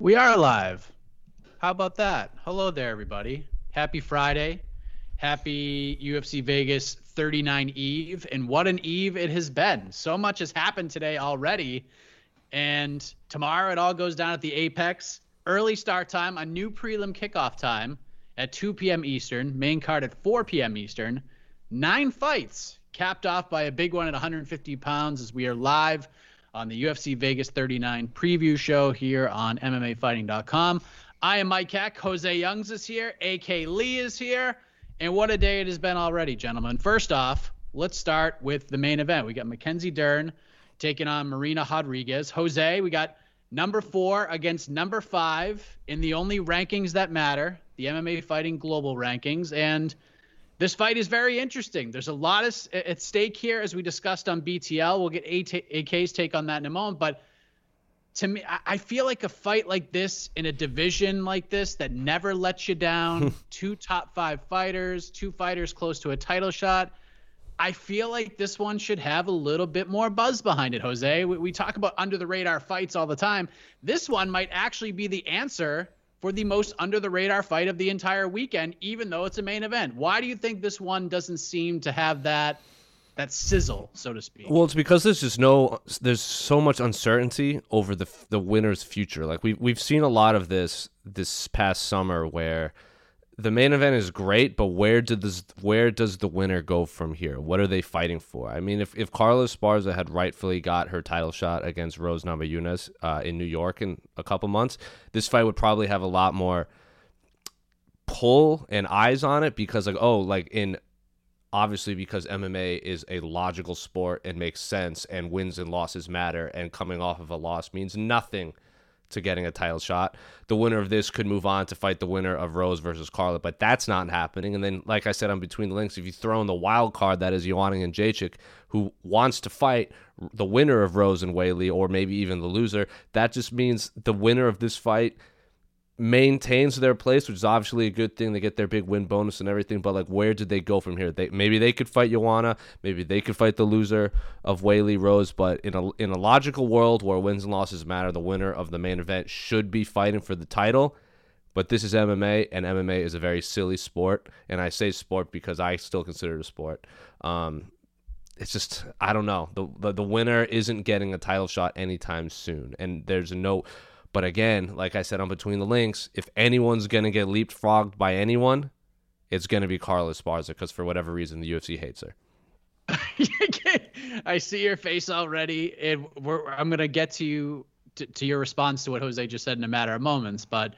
We are live. How about that? Hello there, everybody. Happy Friday. Happy UFC Vegas 39 Eve. And what an Eve it has been. So much has happened today already. And tomorrow it all goes down at the Apex. Early start time, a new prelim kickoff time at 2 p.m. Eastern, main card at 4 p.m. Eastern. Nine fights, capped off by a big one at 150 pounds as we are live on the UFC Vegas 39 preview show here on MMAfighting.com. I am Mike Heck. Jose Youngs is here. AK Lee is here. And what a day it has been already, gentlemen. First off, let's start with the main event. We got Mackenzie Dern taking on Marina Rodriguez. Jose, we got number four against number five in the only rankings that matter, the MMA Fighting Global rankings. And this fight is very interesting. There's a lot of, at stake here, as we discussed on BTL. We'll get AK's take on that in a moment. But to me, I feel like a fight like this in a division like this that never lets you down, two top five fighters, two fighters close to a title shot. I feel like this one should have a little bit more buzz behind it, Jose. We, we talk about under the radar fights all the time. This one might actually be the answer for the most under the radar fight of the entire weekend, even though it's a main event. Why do you think this one doesn't seem to have that that sizzle, so to speak? Well, it's because there's just no there's so much uncertainty over the the winner's future. Like we we've seen a lot of this this past summer where the main event is great, but where did this where does the winner go from here? What are they fighting for? I mean, if if Carla Esparza had rightfully got her title shot against Rose Namajunas uh, in New York in a couple months, this fight would probably have a lot more pull and eyes on it because like oh like in obviously because MMA is a logical sport and makes sense and wins and losses matter and coming off of a loss means nothing to getting a title shot. The winner of this could move on to fight the winner of Rose versus Carla, but that's not happening. And then, like I said on Between the Links, if you throw in the wild card that is Joanna Jędrzejczyk, who wants to fight the winner of Rose and Weili, or maybe even the loser, that just means the winner of this fight – maintains their place, which is obviously a good thing. They get their big win bonus and everything, but like, where did they go from here? They maybe they could fight Joanna, maybe they could fight the loser of Weili Rose, but in a in a logical world where wins and losses matter, the winner of the main event should be fighting for the title. But this is MMA, and MMA is a very silly sport, and I say sport because I still consider it a sport. Um, it's just I don't know. The, the the winner isn't getting a title shot anytime soon, and there's no but again, like I said on Between the Links, if anyone's going to get leapfrogged by anyone, it's going to be Carla Esparza because for whatever reason, the UFC hates her. I see your face already, and I'm going to get to you to, to, your response to what Jose just said in a matter of moments. But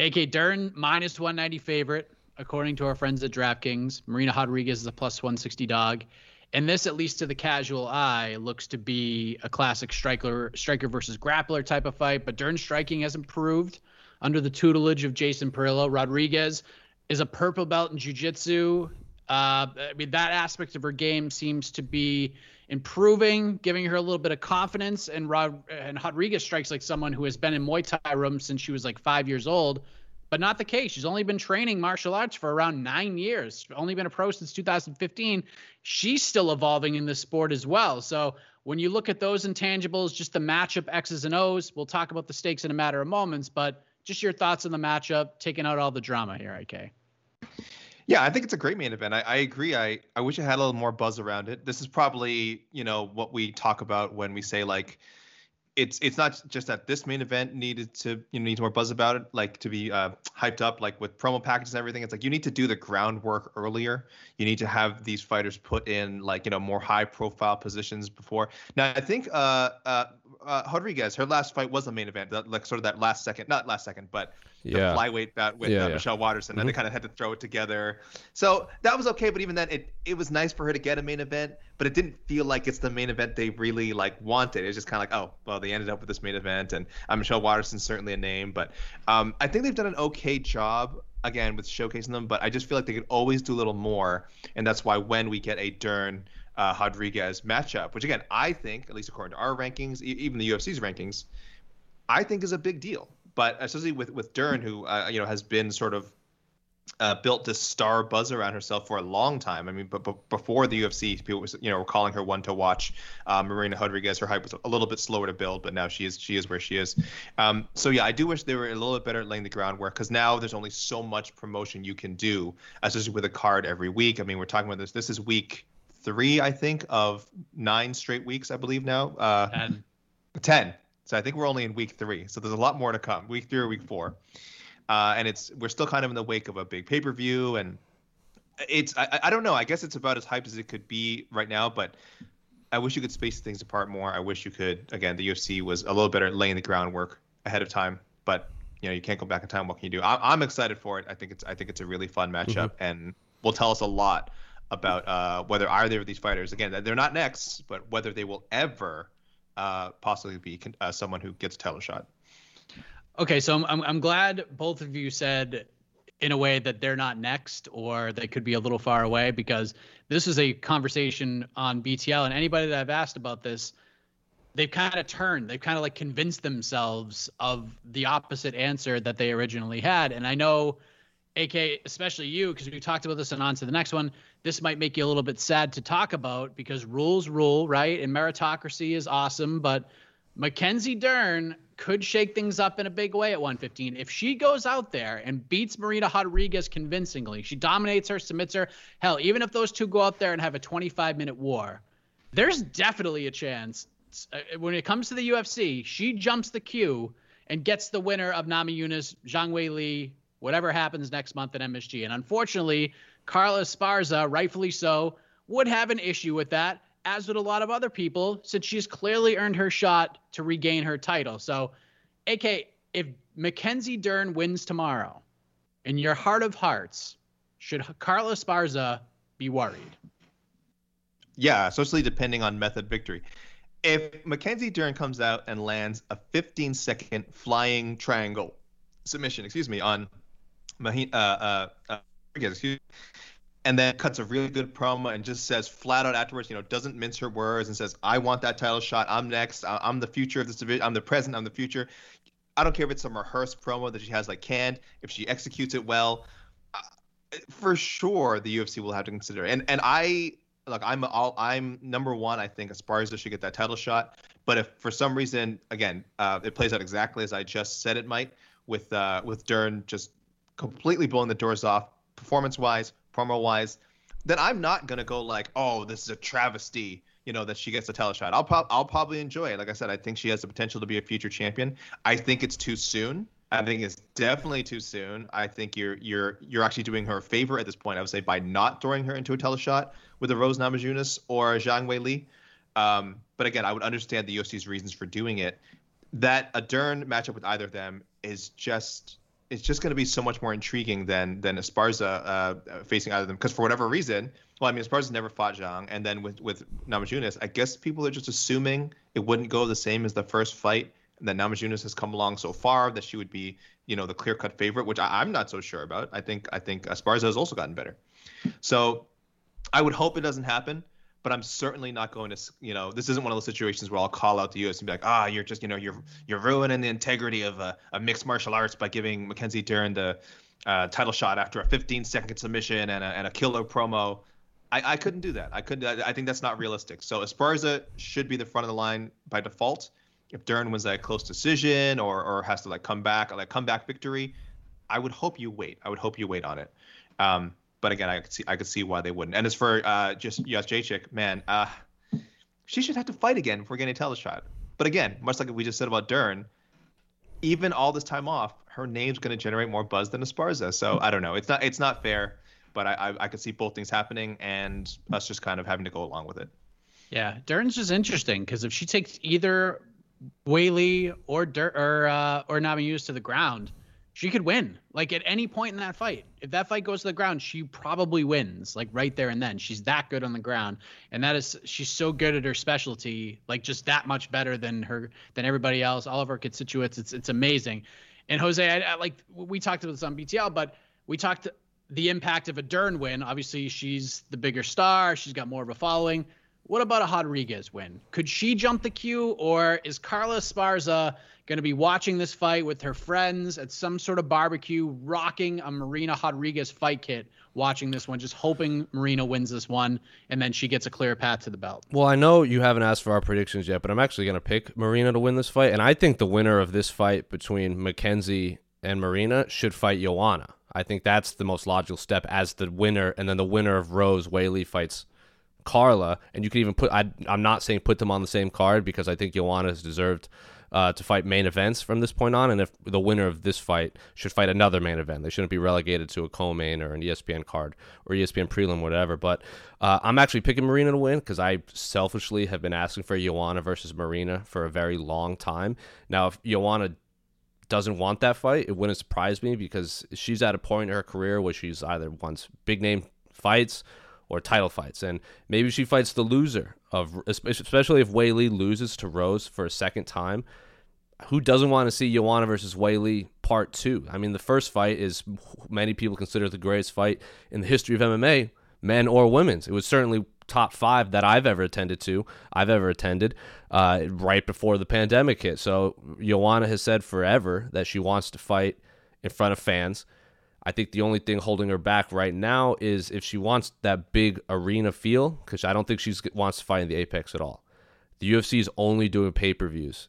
AK Dern minus 190 favorite according to our friends at DraftKings. Marina Rodriguez is a plus 160 dog. And this, at least to the casual eye, looks to be a classic striker striker versus grappler type of fight. But Dern's striking has improved under the tutelage of Jason Parillo Rodriguez is a purple belt in jiu-jitsu. Uh, I mean, that aspect of her game seems to be improving, giving her a little bit of confidence. And Rod and Rodriguez strikes like someone who has been in Muay Thai room since she was like five years old, but not the case. She's only been training martial arts for around nine years. Only been a pro since 2015. She's still evolving in the sport as well. So when you look at those intangibles, just the matchup X's and O's, we'll talk about the stakes in a matter of moments. But just your thoughts on the matchup, taking out all the drama here, AK. Yeah, I think it's a great main event. I, I agree. I, I wish it had a little more buzz around it. This is probably, you know, what we talk about when we say like it's it's not just that this main event needed to you know needs more buzz about it, like to be uh, hyped up, like with promo packages and everything. It's like you need to do the groundwork earlier. You need to have these fighters put in like you know more high profile positions before. Now I think uh, uh, uh Rodriguez, her last fight was a main event, like sort of that last second, not last second, but yeah. the flyweight bout with yeah, uh, yeah. Michelle Waterson, mm-hmm. and they kind of had to throw it together. So that was okay, but even then, it it was nice for her to get a main event, but it didn't feel like it's the main event they really like wanted. It's just kind of like, oh, well, they ended up with this main event, and uh, Michelle Waterson's certainly a name, but um, I think they've done an okay job again with showcasing them, but I just feel like they could always do a little more, and that's why when we get a Dern. Uh, Rodriguez matchup, which again I think, at least according to our rankings, e- even the UFC's rankings, I think is a big deal but especially with with Dern, who uh, you know has been sort of uh, built this star buzz around herself for a long time. I mean, but, before the UFC, people was you know were calling her one to watch. Um, Marina Rodriguez, her hype was a little bit slower to build, but now she is she is where she is. Um, so yeah, I do wish they were a little bit better at laying the groundwork because now there's only so much promotion you can do, especially with a card every week. I mean, we're talking about this. This is week three, I think, of nine straight weeks, I believe now. Uh, ten. Ten. So I think we're only in week three. So there's a lot more to come. Week three or week four. Uh, and it's we're still kind of in the wake of a big pay per view, and it's I, I don't know. I guess it's about as hyped as it could be right now, but I wish you could space things apart more. I wish you could. Again, the UFC was a little better at laying the groundwork ahead of time, but you know you can't go back in time. What can you do? I, am excited for it. I think it's I think it's a really fun matchup, mm-hmm. and will tell us a lot about uh, whether either of these fighters, again, they're not next, but whether they will ever uh, possibly be uh, someone who gets a title shot. Okay, so I'm, I'm I'm glad both of you said in a way that they're not next or they could be a little far away because this is a conversation on BTL and anybody that I've asked about this they've kind of turned they've kind of like convinced themselves of the opposite answer that they originally had and I know AK, especially you, because we talked about this and on to the next one. This might make you a little bit sad to talk about because rules rule, right? And meritocracy is awesome, but Mackenzie Dern could shake things up in a big way at 115. If she goes out there and beats Marina Rodriguez convincingly, she dominates her, submits her. Hell, even if those two go out there and have a 25 minute war, there's definitely a chance. Uh, when it comes to the UFC, she jumps the queue and gets the winner of Namajunas, Zhang Weili, whatever happens next month at MSG. And unfortunately, Carla Esparza, rightfully so, would have an issue with that, as would a lot of other people, since she's clearly earned her shot to regain her title. So, AK, if Mackenzie Dern wins tomorrow, in your heart of hearts, should Carla Esparza be worried? Yeah, especially depending on method victory. If Mackenzie Dern comes out and lands a 15 second flying triangle submission, excuse me, on Mahina, uh, uh, excuse me, and then cuts a really good promo and just says flat out afterwards, you know, doesn't mince her words and says, "I want that title shot. I'm next. I'm the future of this division. I'm the present. I'm the future." I don't care if it's some rehearsed promo that she has like canned. If she executes it well, uh, for sure the UFC will have to consider. And and I look, I'm all I'm number one. I think Esparza should get that title shot. But if for some reason, again, uh, it plays out exactly as I just said it might, with uh, with Dern just completely blowing the doors off, performance wise, promo wise, then I'm not gonna go like, oh, this is a travesty, you know, that she gets a teleshot. I'll pro- I'll probably enjoy it. Like I said, I think she has the potential to be a future champion. I think it's too soon. I think it's definitely too soon. I think you're you're you're actually doing her a favor at this point. I would say by not throwing her into a teleshot with a Rose Namajunas or a Zhang Weili. Um, but again, I would understand the UFC's reasons for doing it. That a Dern matchup with either of them is just it's just going to be so much more intriguing than than Esparza uh, facing either of them because for whatever reason Well, I mean, Esparza never fought Zhang, and then with with Namajunas, I guess people are just assuming it wouldn't go the same as the first fight. That Namajunas has come along so far that she would be, you know, the clear cut favorite, which I, am not so sure about. I think I think Esparza has also gotten better. So I would hope it doesn't happen, but I'm certainly not going to, you know, this isn't one of those situations where I'll call out the US and be like, ah, you're just, you know, you're you're ruining the integrity of a, of mixed martial arts by giving Mackenzie Dern the uh, title shot after a 15 second submission and a, and a killer promo. I, I couldn't do that. I could. I, I think that's not realistic. So Esparza should be the front of the line by default. If Dern was a close decision or or has to like come back, like comeback victory, I would hope you wait. I would hope you wait on it. Um, but again, I could see I could see why they wouldn't. And as for uh, just Jędrzejczyk, man, uh, she should have to fight again we're getting a title shot. But again, much like we just said about Dern, even all this time off, her name's going to generate more buzz than Esparza. So I don't know. It's not it's not fair but I, I, I could see both things happening and us just kind of having to go along with it. Yeah, Dern's just interesting because if she takes either Weili or Dur- or uh, or Namajunas to the ground, she could win. Like at any point in that fight, if that fight goes to the ground, she probably wins. Like right there and then, she's that good on the ground, and that is she's so good at her specialty, like just that much better than her than everybody else. All of her constituents, it's it's amazing. And Jose, I, I like we talked about this on BTL, but we talked the impact of a Dern win. Obviously, she's the bigger star. She's got more of a following. What about a Rodriguez win? Could she jump the queue, or is Carla Esparza going to be watching this fight with her friends at some sort of barbecue, rocking a Marina Rodriguez fight kit, watching this one, just hoping Marina wins this one, and then she gets a clear path to the belt? Well, I know you haven't asked for our predictions yet, but I'm actually going to pick Marina to win this fight, and I think the winner of this fight between Mackenzie and Marina should fight Joanna. I think that's the most logical step as the winner, and then the winner of Rose Weili fights Carla, and you can even put. I, am not saying put them on the same card because I think Joanna has deserved uh, to fight main events from this point on, and if the winner of this fight should fight another main event, they shouldn't be relegated to a co-main or an ESPN card or ESPN prelim, whatever. But uh, I'm actually picking Marina to win because I selfishly have been asking for Joanna versus Marina for a very long time. Now, if Joanna doesn't want that fight, it wouldn't surprise me because she's at a point in her career where she's either wants big name fights or title fights, and maybe she fights the loser of, especially if Weili loses to Rose for a second time. Who doesn't want to see Joanna versus Weili part two? I mean, the first fight is many people consider the greatest fight in the history of MMA, men or women's. It was certainly top five that I've ever attended to, I've ever attended, uh, right before the pandemic hit. So Joanna has said forever that she wants to fight in front of fans. I think the only thing holding her back right now is if she wants that big arena feel, because I don't think she wants to fight in the Apex at all. The UFC is only doing pay per views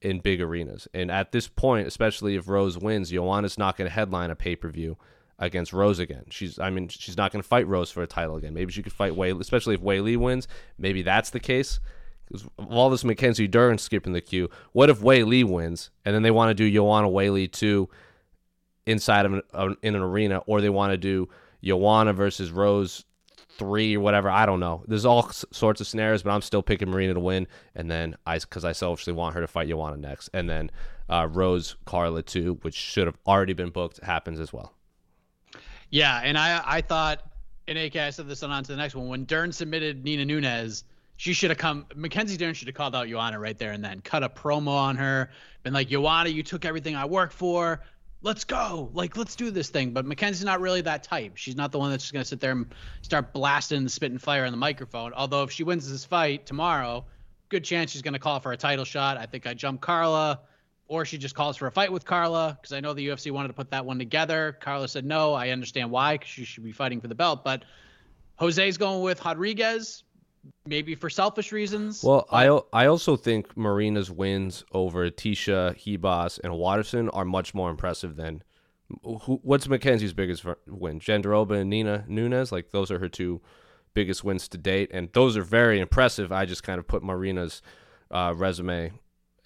in big arenas. And at this point, especially if Rose wins, Joanna's not going to headline a pay per view against Rose again. She's I mean she's not going to fight Rose for a title again. Maybe she could fight Way, especially if Weili wins. Maybe that's the case. Because all this Mackenzie Dern skipping the queue. What if Weili wins and then they want to do Joanna Weili too inside of an, in an arena, or they want to do Joanna versus Rose three or whatever. I don't know. There's all sorts of scenarios, but I'm still picking Marina to win, and then I because I selfishly want her to fight Joanna next, and then uh, Rose Carla too, which should have already been booked, happens as well. Yeah, and I I thought, and AK, I said this on, on to the next one. When Dern submitted Nina Nunes, she should have come. Mackenzie Dern should have called out Joanna right there and then, cut a promo on her, been like, Joanna, you took everything I worked for. Let's go. Like, let's do this thing. But Mackenzie's not really that type. She's not the one that's just going to sit there and start blasting and spitting fire on the microphone. Although, if she wins this fight tomorrow, good chance she's going to call for a title shot. I think I jump Carla or she just calls for a fight with Carla because I know the UFC wanted to put that one together. Carla said no. I understand why because she should be fighting for the belt. But Jose's going with Rodriguez, maybe for selfish reasons. Well, I I also think Marina's wins over Tecia, Ribas, and Waterson are much more impressive than who, what's Mackenzie's biggest win? Jandiroba and Nina Nunes. Like those are her two biggest wins to date, and those are very impressive. I just kind of put Marina's uh, resume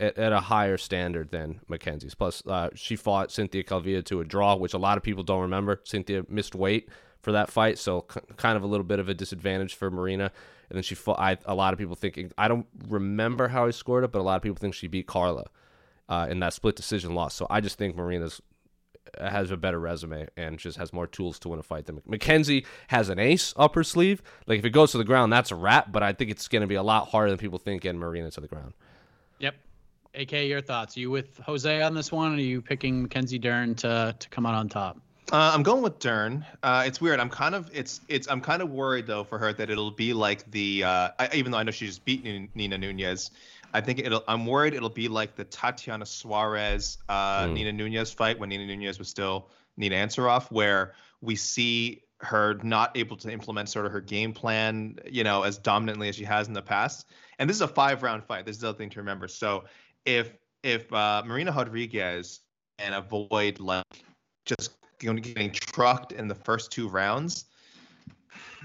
at, at, a higher standard than Mackenzie's. Plus, uh, she fought Cynthia Calvillo to a draw, which a lot of people don't remember. Cynthia missed weight for that fight, so c- kind of a little bit of a disadvantage for Marina. And then she fought. I, a lot of people thinking I don't remember how he scored it, but a lot of people think she beat Carla uh, in that split decision loss. So I just think Marina's has a better resume and just has more tools to win a fight than Mackenzie has an ace up her sleeve. Like if it goes to the ground, that's a wrap. But I think it's going to be a lot harder than people think getting Marina to the ground. Yep. AK, your thoughts? Are you with Jose on this one? Or are you picking Mackenzie Dern to to come out on top? Uh, I'm going with Dern. Uh, it's weird. I'm kind of it's it's I'm kind of worried though for her that it'll be like the uh, I, even though I know she just beat Nina Nunes, I think it'll. I'm worried it'll be like the Tatiana Suarez uh, mm. Nina Nunes fight when Nina Nunes was still Nina Ansaroff, where we see her not able to implement sort of her game plan, you know, as dominantly as she has in the past. And this is a five round fight. This is the other thing to remember. So if if uh, Marina Rodriguez and avoid like just getting trucked in the first two rounds,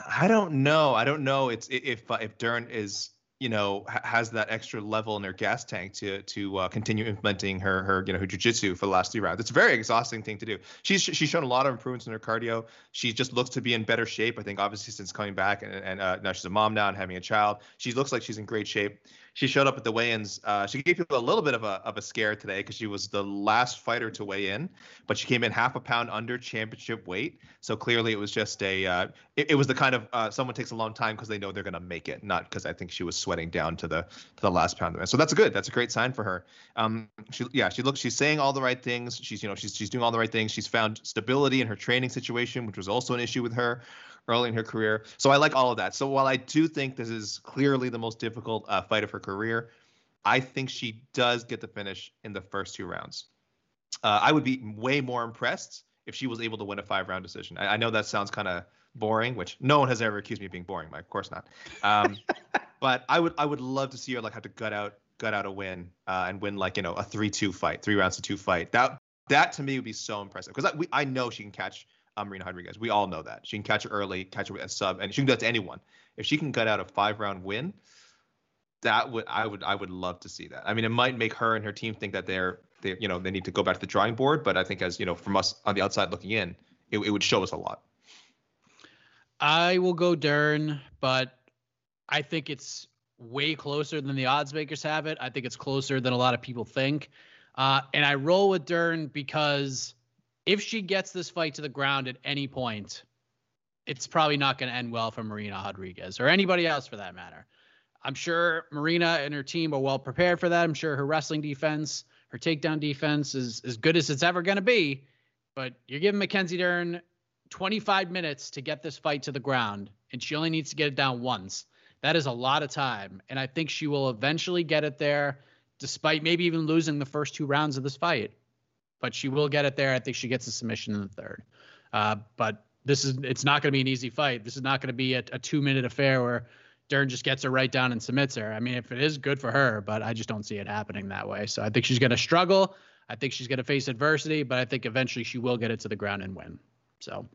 I don't know. I don't know. It's if uh, if Dern is you know has that extra level in her gas tank to to uh, continue implementing her her you know her jujitsu for the last three rounds. It's a very exhausting thing to do. She's she's shown a lot of improvements in her cardio. She just looks to be in better shape. I think obviously since coming back and, and uh, now she's a mom now and having a child, she looks like she's in great shape she showed up at the weigh-ins. Uh, she gave people a little bit of a of a scare today because she was the last fighter to weigh in, but she came in half a pound under championship weight. So clearly, it was just a uh, it, it, was the kind of uh, someone takes a long time because they know they're gonna make it, not because I think she was sweating down to the to the last pound. So that's good. That's a great sign for her. Um, she yeah, she looks she's saying all the right things. She's you know she's she's doing all the right things. She's found stability in her training situation, which was also an issue with her early in her career. So I like all of that. So while I do think this is clearly the most difficult uh, fight of her career, I think she does get the finish in the first two rounds. Uh, I would be way more impressed if she was able to win a five round decision. I, I know that sounds kind of boring, which no one has ever accused me of being boring. Of course not. Um, but I would I would love to see her like have to gut out gut out a win uh, and win like you know a three two fight, three rounds to two fight. That that to me would be so impressive because I, I know she can catch um, Marina Rodriguez. We all know that she can catch it early, catch it with a sub, and she can do that to anyone. If she can cut out a five round win, that would I would I would love to see that. I mean, it might make her and her team think that they're they you know they need to go back to the drawing board, but I think as you know from us on the outside looking in, it, it would show us a lot. I will go Dern, but I think it's way closer than the odds makers have it. I think it's closer than a lot of people think. Uh, and I roll with Dern because if she gets this fight to the ground at any point, it's probably not going to end well for Marina Rodriguez or anybody else for that matter. I'm sure Marina and her team are well prepared for that. I'm sure her wrestling defense, her takedown defense is as good as it's ever going to be. But you're giving Mackenzie Dern 25 minutes to get this fight to the ground, and she only needs to get it down once. That is a lot of time. And I think she will eventually get it there, despite maybe even losing the first two rounds of this fight but she will get it there. I think she gets a submission in the third. Uh, but this is it's not going to be an easy fight. This is not going to be a, a two minute affair where Dern just gets her right down and submits her. I mean, if it is good for her, but I just don't see it happening that way. So I think she's going to struggle. I think she's going to face adversity, but I think eventually she will get it to the ground and win. So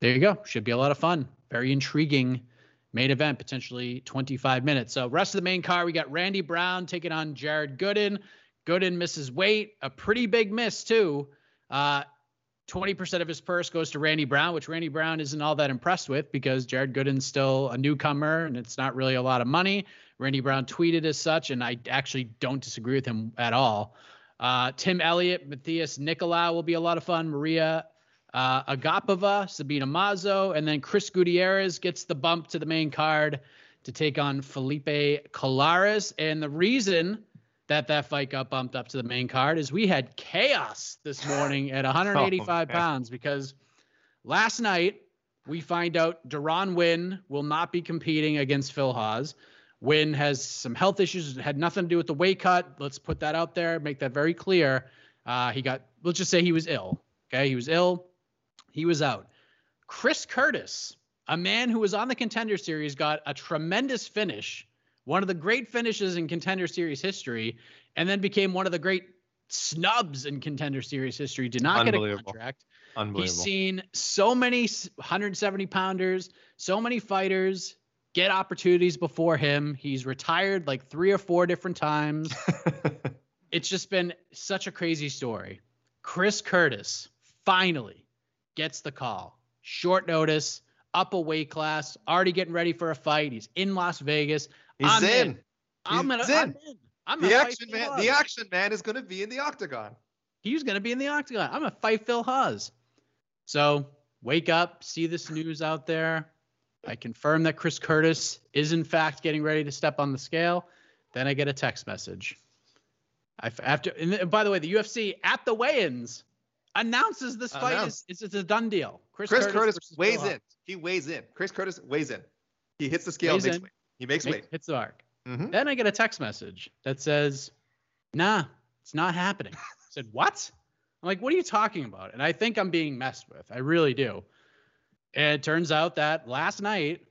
there you go. Should be a lot of fun. Very intriguing main event, potentially 25 minutes. So rest of the main car, we got Randy Brown taking on Jared Gooden. Gooden misses weight, a pretty big miss too. Uh, 20% of his purse goes to Randy Brown, which Randy Brown isn't all that impressed with because Jared Gooden's still a newcomer and it's not really a lot of money. Randy Brown tweeted as such, and I actually don't disagree with him at all. Uh, Tim Elliott, Matheus Nicolau will be a lot of fun. Maria uh, Agapova, Sabina Mazo, and then Chris Gutierrez gets the bump to the main card to take on Felipe Colares. And the reason that that fight got bumped up to the main card is we had chaos this morning at 185 oh, pounds because last night we find out Deron Winn will not be competing against Phil Hawes. Winn has some health issues, had nothing to do with the weight cut. Let's put that out there, make that very clear. Uh, he got, let's just say he was ill. Okay. He was ill. He was out. Chris Curtis, a man who was on the contender series, got a tremendous finish one of the great finishes in contender series history, and then became one of the great snubs in contender series history. Did not get a contract. Unbelievable. He's seen so many 170 pounders, so many fighters get opportunities before him. He's retired like three or four different times. it's just been such a crazy story. Chris Curtis finally gets the call. Short notice, up a weight class, already getting ready for a fight. He's in Las Vegas. He's I'm in. in. I'm, He's in. I'm in. I'm the action man. The action man is going to be in the octagon. He's going to be in the octagon. I'm going to fight Phil Hawes. So wake up, see this news out there. I confirm that Chris Curtis is in fact getting ready to step on the scale. Then I get a text message. I after and by the way, the UFC at the weigh-ins announces this fight Announced. is it's a done deal. Chris, Chris Curtis, Curtis weighs in. He weighs in. Chris Curtis weighs in. He hits the scale. Makes weight. He makes weight. Hits the mark. Mm-hmm. Then I get a text message that says, "Nah, it's not happening." I said, "What?" I'm like, "What are you talking about?" And I think I'm being messed with. I really do. And it turns out that last night,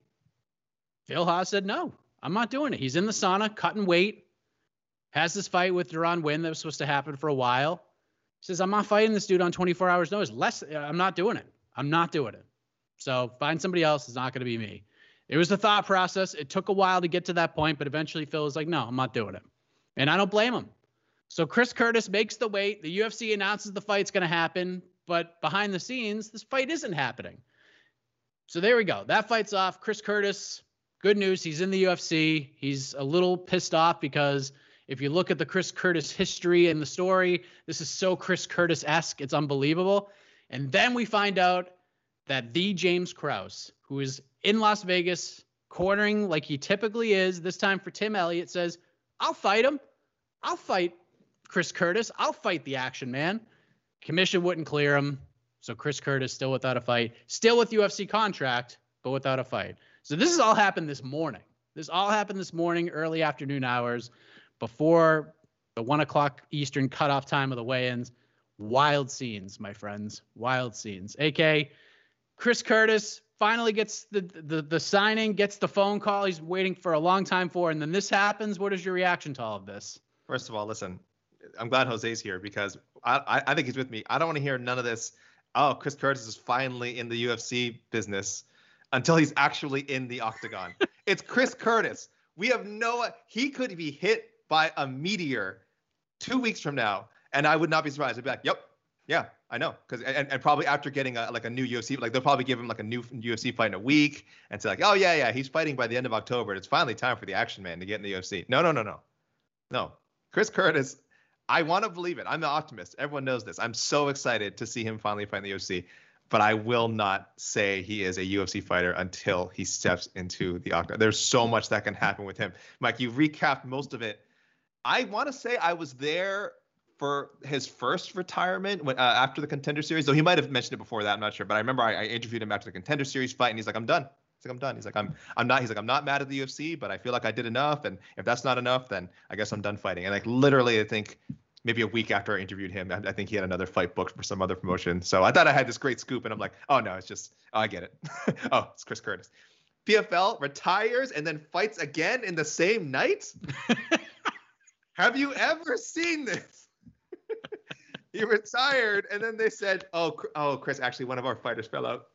Phil Hawes said, "No, I'm not doing it." He's in the sauna, cutting weight. Has this fight with Deron Winn that was supposed to happen for a while. He says, "I'm not fighting this dude on 24 hours notice. Less, I'm not doing it. I'm not doing it." So find somebody else. It's not going to be me. It was the thought process. It took a while to get to that point, but eventually Phil was like, no, I'm not doing it. And I don't blame him. So Chris Curtis makes the weight. The UFC announces the fight's going to happen, but behind the scenes, this fight isn't happening. So there we go. That fight's off. Chris Curtis, good news. He's in the UFC. He's a little pissed off because if you look at the Chris Curtis history and the story, this is so Chris Curtis esque. It's unbelievable. And then we find out that the James Krause, who is in Las Vegas, cornering like he typically is, this time for Tim Elliott, says, I'll fight him. I'll fight Chris Curtis. I'll fight the action man. Commission wouldn't clear him. So Chris Curtis still without a fight, still with UFC contract, but without a fight. So this has all happened this morning. This all happened this morning, early afternoon hours, before the one o'clock Eastern cutoff time of the weigh-ins. Wild scenes, my friends. Wild scenes. AK, Chris Curtis finally gets the, the the signing, gets the phone call he's waiting for a long time for, and then this happens. What is your reaction to all of this? First of all, listen, I'm glad Jose's here because I, I think he's with me. I don't want to hear none of this. Oh, Chris Curtis is finally in the UFC business until he's actually in the octagon. it's Chris Curtis. We have no. He could be hit by a meteor two weeks from now, and I would not be surprised. I'd be like, "Yep, yeah, I know, because and, and probably after getting a, like a new UFC, like they'll probably give him like a new UFC fight in a week and say like, oh yeah, yeah, he's fighting by the end of October. It's finally time for the Action Man to get in the UFC. No, no, no, no, no. Chris Curtis, I want to believe it. I'm the optimist. Everyone knows this. I'm so excited to see him finally fight in the UFC, but I will not say he is a UFC fighter until he steps into the octagon. There's so much that can happen with him. Mike, you recapped most of it. I want to say I was there for his first retirement when, uh, after the contender series. Though he might have mentioned it before that, I'm not sure. But I remember I, I, interviewed him after the contender series fight, and he's like, "I'm done." He's like, "I'm done." He's like, "I'm I'm not." He's like, "I'm not mad at the UFC, but I feel like I did enough, and if that's not enough, then I guess I'm done fighting." And like literally, I think maybe a week after I interviewed him, I, I think he had another fight booked for some other promotion. So I thought I had this great scoop, and I'm like, "Oh no, it's just oh, I get it. oh, it's Chris Curtis." PFL retires and then fights again in the same night. Have you ever seen this? He retired, and then they said, "Oh, oh, Chris, actually, one of our fighters fell out.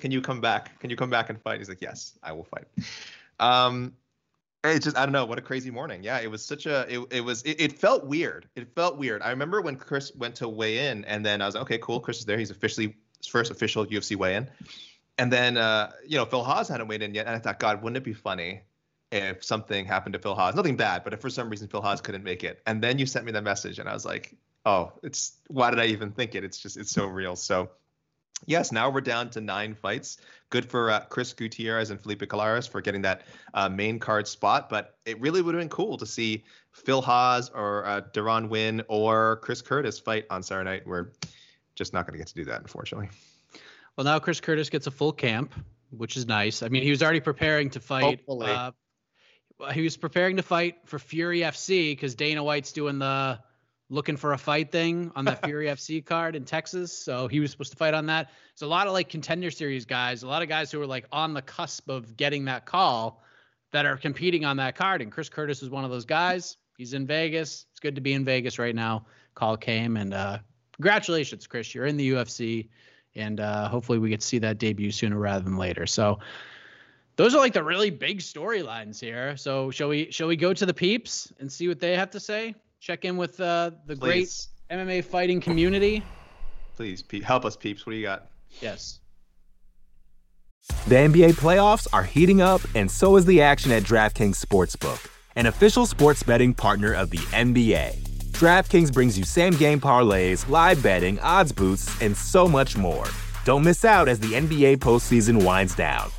Can you come back? Can you come back and fight?" He's like, "Yes, I will fight." Um, it's just I don't know what a crazy morning. Yeah, it was such a it, it was it, it, felt weird. It felt weird. I remember when Chris went to weigh in, and then I was like, okay, cool. Chris is there. He's officially his first official UFC weigh in. And then uh, you know Phil Hawes hadn't weighed in yet, and I thought, God, wouldn't it be funny if something happened to Phil Hawes? Nothing bad, but if for some reason Phil Hawes couldn't make it, and then you sent me the message, and I was like, oh, it's why did I even think it? It's just it's so real. So yes, now we're down to nine fights. Good for uh, Chris Gutierrez and Felipe Colares for getting that uh, main card spot. But it really would have been cool to see Phil Hawes or uh, Deron Winn or Chris Curtis fight on Saturday night. We're just not going to get to do that, unfortunately. Well, now Chris Curtis gets a full camp, which is nice. I mean, he was already preparing to fight. Uh, he was preparing to fight for Fury FC because Dana White's doing the looking for a fight thing on that Fury FC card in Texas. So he was supposed to fight on that. So a lot of like contender series guys, a lot of guys who are like on the cusp of getting that call that are competing on that card. And Chris Curtis is one of those guys. He's in Vegas. It's good to be in Vegas right now. Call came and uh, congratulations, Chris. You're in the UFC. And uh, hopefully we get to see that debut sooner rather than later. So those are like the really big storylines here. So shall we shall we go to the peeps and see what they have to say? Check in with uh, the Please. great MMA fighting community. Please, help us, peeps. What do you got? Yes. The NBA playoffs are heating up, and so is the action at DraftKings Sportsbook, an official sports betting partner of the NBA. DraftKings brings you same game parlays, live betting, odds boosts, and so much more. Don't miss out as the NBA postseason winds down.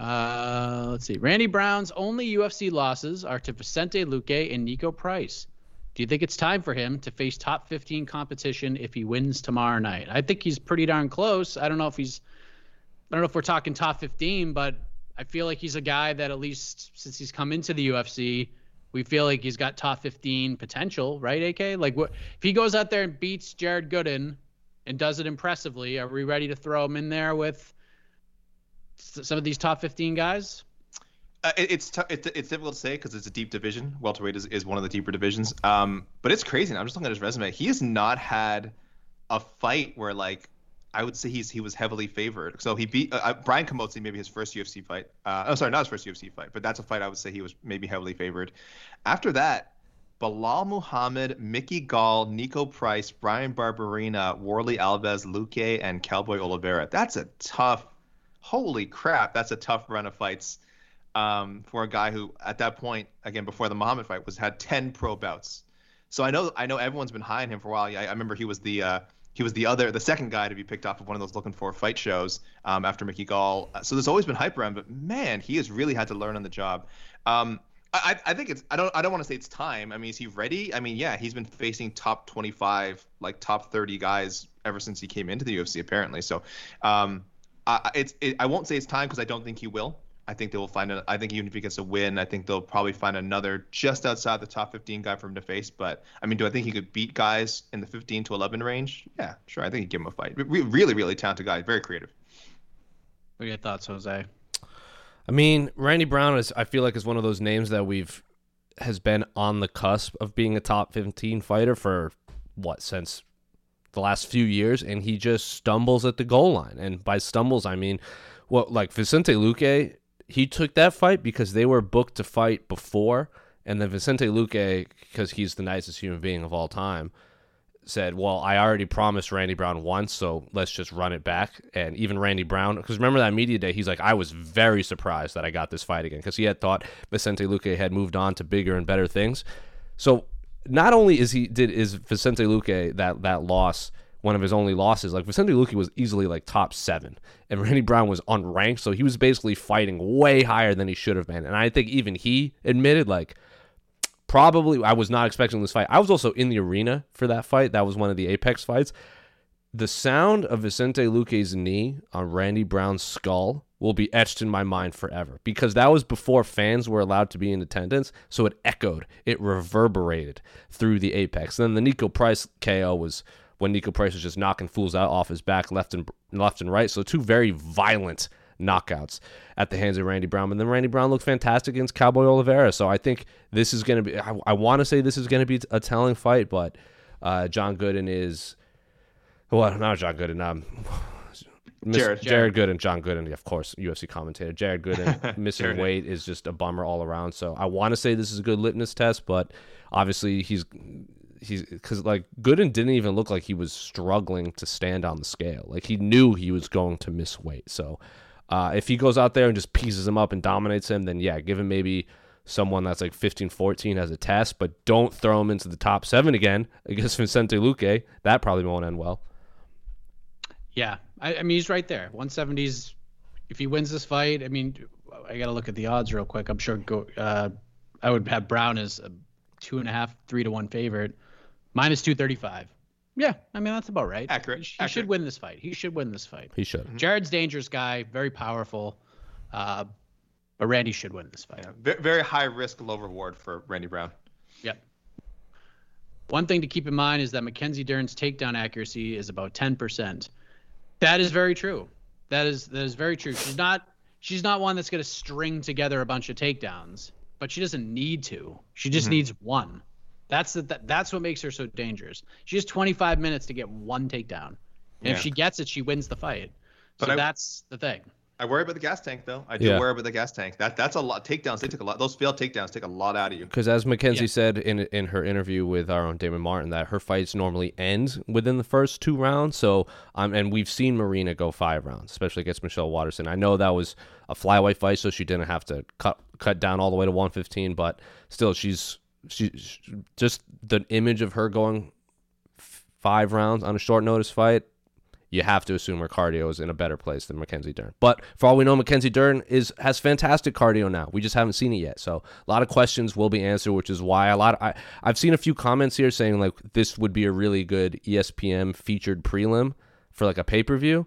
Uh, let's see. Randy Brown's only UFC losses are to Vicente Luque and Niko Price. Do you think it's time for him to face top 15 competition if he wins tomorrow night? I think he's pretty darn close. I don't know if he's, I don't know if we're talking top 15, but I feel like he's a guy that at least since he's come into the UFC, we feel like he's got top 15 potential, right? AK, like what if he goes out there and beats Jared Gooden and does it impressively? Are we ready to throw him in there with? Some of these top 15 guys? Uh, it, it's, t- it, it's difficult to say because it's a deep division. Welterweight is, is one of the deeper divisions. Um, but it's crazy. I'm just looking at his resume. He has not had a fight where like I would say he's he was heavily favored. So he beat uh, uh Bryan Camozzi, maybe his first UFC fight. Uh, oh, sorry, not his first UFC fight, but that's a fight I would say he was maybe heavily favored. After that, Belal Muhammad, Mickey Gall, Niko Price, Bryan Barberena, Warlley Alves, Luque, and Cowboy Oliveira. That's a tough holy crap, that's a tough run of fights um, for a guy who, at that point, again before the Muhammad fight, was had 10 pro bouts. So I know I know everyone's been high on him for a while. I, I remember he was the uh, he was the other the second guy to be picked off of one of those looking for fight shows um, after Mickey Gall. So there's always been hype around, but man, he has really had to learn on the job. Um, I, I think it's I don't I don't want to say it's time. I mean, is he ready? I mean, yeah, he's been facing top 25, like top 30 guys ever since he came into the UFC apparently. So um, uh, it's it, I won't say it's time because I don't think he will. I think they will find a. I think even if he gets a win, I think they'll probably find another just outside the top 15 guy for him to face. But I mean, do I think he could beat guys in the 15 to 11 range? Yeah, sure. I think he'd give him a fight. Re- really, really talented guy. Very creative. What are your thoughts, Jose? I mean, Randy Brown is. I feel like is one of those names that we've has been on the cusp of being a top 15 fighter for what since the last few years, and he just stumbles at the goal line. And by stumbles, I mean, well, like Vicente Luque, he took that fight because they were booked to fight before, and then Vicente Luque, because he's the nicest human being of all time, said, "Well, I already promised Randy Brown once, so let's just run it back." And even Randy Brown, because remember that media day, he's like, "I was very surprised that I got this fight again," because he had thought Vicente Luque had moved on to bigger and better things. So not only is he did is Vicente Luque that that loss one of his only losses. Like Vicente Luque was easily like top seven, and Randy Brown was unranked, so he was basically fighting way higher than he should have been. And I think even he admitted like probably I was not expecting this fight. I was also in the arena for that fight. That was one of the Apex fights. The sound of Vicente Luque's knee on Randy Brown's skull will be etched in my mind forever because that was before fans were allowed to be in attendance. So it echoed, it reverberated through the apex. And then the Niko Price KO was when Niko Price was just knocking fools out off his back left and left and right. So two very violent knockouts at the hands of Randy Brown. And then Randy Brown looked fantastic against Cowboy Oliveira. So I think this is going to be, I, I want to say this is going to be a telling fight, but uh, John Gooden is, well, not John Gooden. Um, Jared, Jared Gooden, John Gooden, of course, UFC commentator. Jared Gooden missing weight is just a bummer all around. So I want to say this is a good litmus test, but obviously he's he's because like Gooden didn't even look like he was struggling to stand on the scale. Like he knew he was going to miss weight. So uh, if he goes out there and just pieces him up and dominates him, then yeah, give him maybe someone that's like 15 14 as a test, but don't throw him into the top seven again against Vicente Luque. That probably won't end well. Yeah, I, I mean he's right there. 170s. If he wins this fight, I mean, I got to look at the odds real quick. I'm sure go. Uh, I would have Brown as a two and a half, three to one favorite, minus two thirty five. Yeah, I mean that's about right. Accurate. He, he Accurate. should win this fight. He should win this fight. He should. Mm-hmm. Jared's dangerous guy, very powerful, uh, but Randy should win this fight. Yeah, very high risk, low reward for Randy Brown. Yep. One thing to keep in mind is that Mackenzie Dern's takedown accuracy is about 10%. That is very true. That is that is very true. She's not she's not one that's going to string together a bunch of takedowns, but she doesn't need to. She just mm-hmm. needs one. That's the, that, that's what makes her so dangerous. She has 25 minutes to get one takedown. And Yeah. if she gets it, she wins the fight. So But I- that's the thing. I worry about the gas tank though. I do Yeah. worry about the gas tank. That that's a lot. Takedowns. They took a lot. Those failed takedowns take a lot out of you. Because as Mackenzie Yeah. said in in her interview with our own Damon Martin, that her fights normally end within the first two rounds. So um, and we've seen Marina go five rounds, especially against Michelle Waterson. I know that was a flyweight fight, so she didn't have to cut cut down all the way to 115, but still, she's she, she just the image of her going f- five rounds on a short notice fight. You have to assume her cardio is in a better place than Mackenzie Dern. But for all we know, Mackenzie Dern is has fantastic cardio now. We just haven't seen it yet. So a lot of questions will be answered, which is why a lot. Of, I I've seen a few comments here saying like this would be a really good ESPN featured prelim for like a pay per view.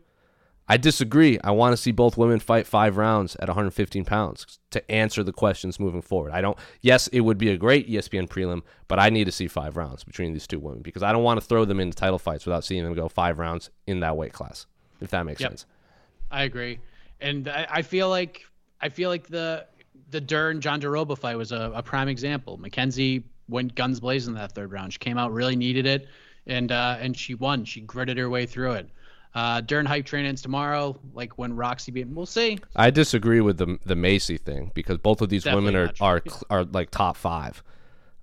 I disagree. I want to see both women fight five rounds at 115 pounds to answer the questions moving forward. I don't. Yes, it would be a great ESPN prelim, but I need to see five rounds between these two women because I don't want to throw them into title fights without seeing them go five rounds in that weight class. If that makes Yep. sense. I agree, and I, I feel like I feel like the the Dern Jandiroba fight was a, a prime example. Mackenzie went guns blazing in that third round. She came out really needed it, and uh, and she won. She gritted her way through it. Uh, Dern hype trainings tomorrow, like when Roxy beat. We'll see. I disagree with the the Macy thing because both of these Definitely women are are are like top five.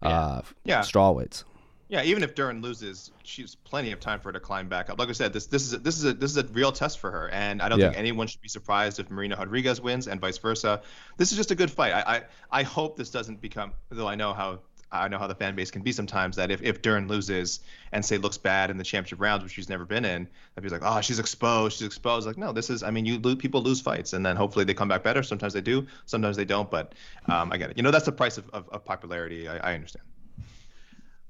Uh, Yeah. strawweights. Yeah, even if Dern loses, she's plenty of time for her to climb back up. Like I said, this this is a, this is a this is a real test for her, and I don't think anyone should be surprised if Marina Rodriguez wins and vice versa. This is just a good fight. I I, I hope this doesn't become, though I know how I know how the fan base can be sometimes. That if if Dern loses and say looks bad in the championship rounds, which she's never been in, I'd be like, oh, she's exposed, she's exposed. Like no, this is. I mean, you lose, people lose fights, and then hopefully they come back better. Sometimes they do, sometimes they don't. But um, I get it. You know, that's the price of, of, of popularity. I, I understand.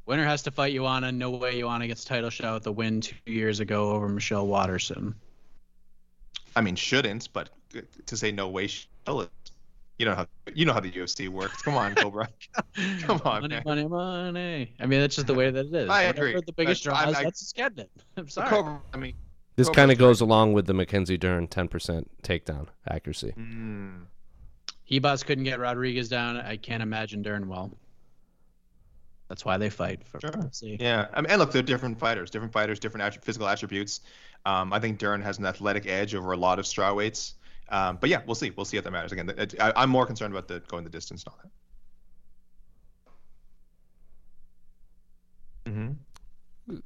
Winner has to fight Joanna. No way Joanna gets title shot with the win two years ago over Michelle Waterson. I mean, shouldn't, but to say no way, she. You know how you know how the UFC works. Come on, Cobra. Come on, money, man. money, money. I mean, that's just the way that it is. I Whatever agree. The biggest That's- draws. I- I- that's just getting it. I'm sorry. Cobra. I mean, This kind of great. goes along with the Mackenzie Dern 10% takedown accuracy. Mm. Ribas couldn't get Rodriguez down. I can't imagine Dern well. That's why they fight. For, Sure. see. Yeah, I mean, and look, they're different fighters, different fighters, different attri- physical attributes. Um, I think Dern has an athletic edge over a lot of strawweights. Um, but yeah, we'll see. We'll see if that matters. Again, it- I, I'm more concerned about the going the distance and all that. Mm-hmm.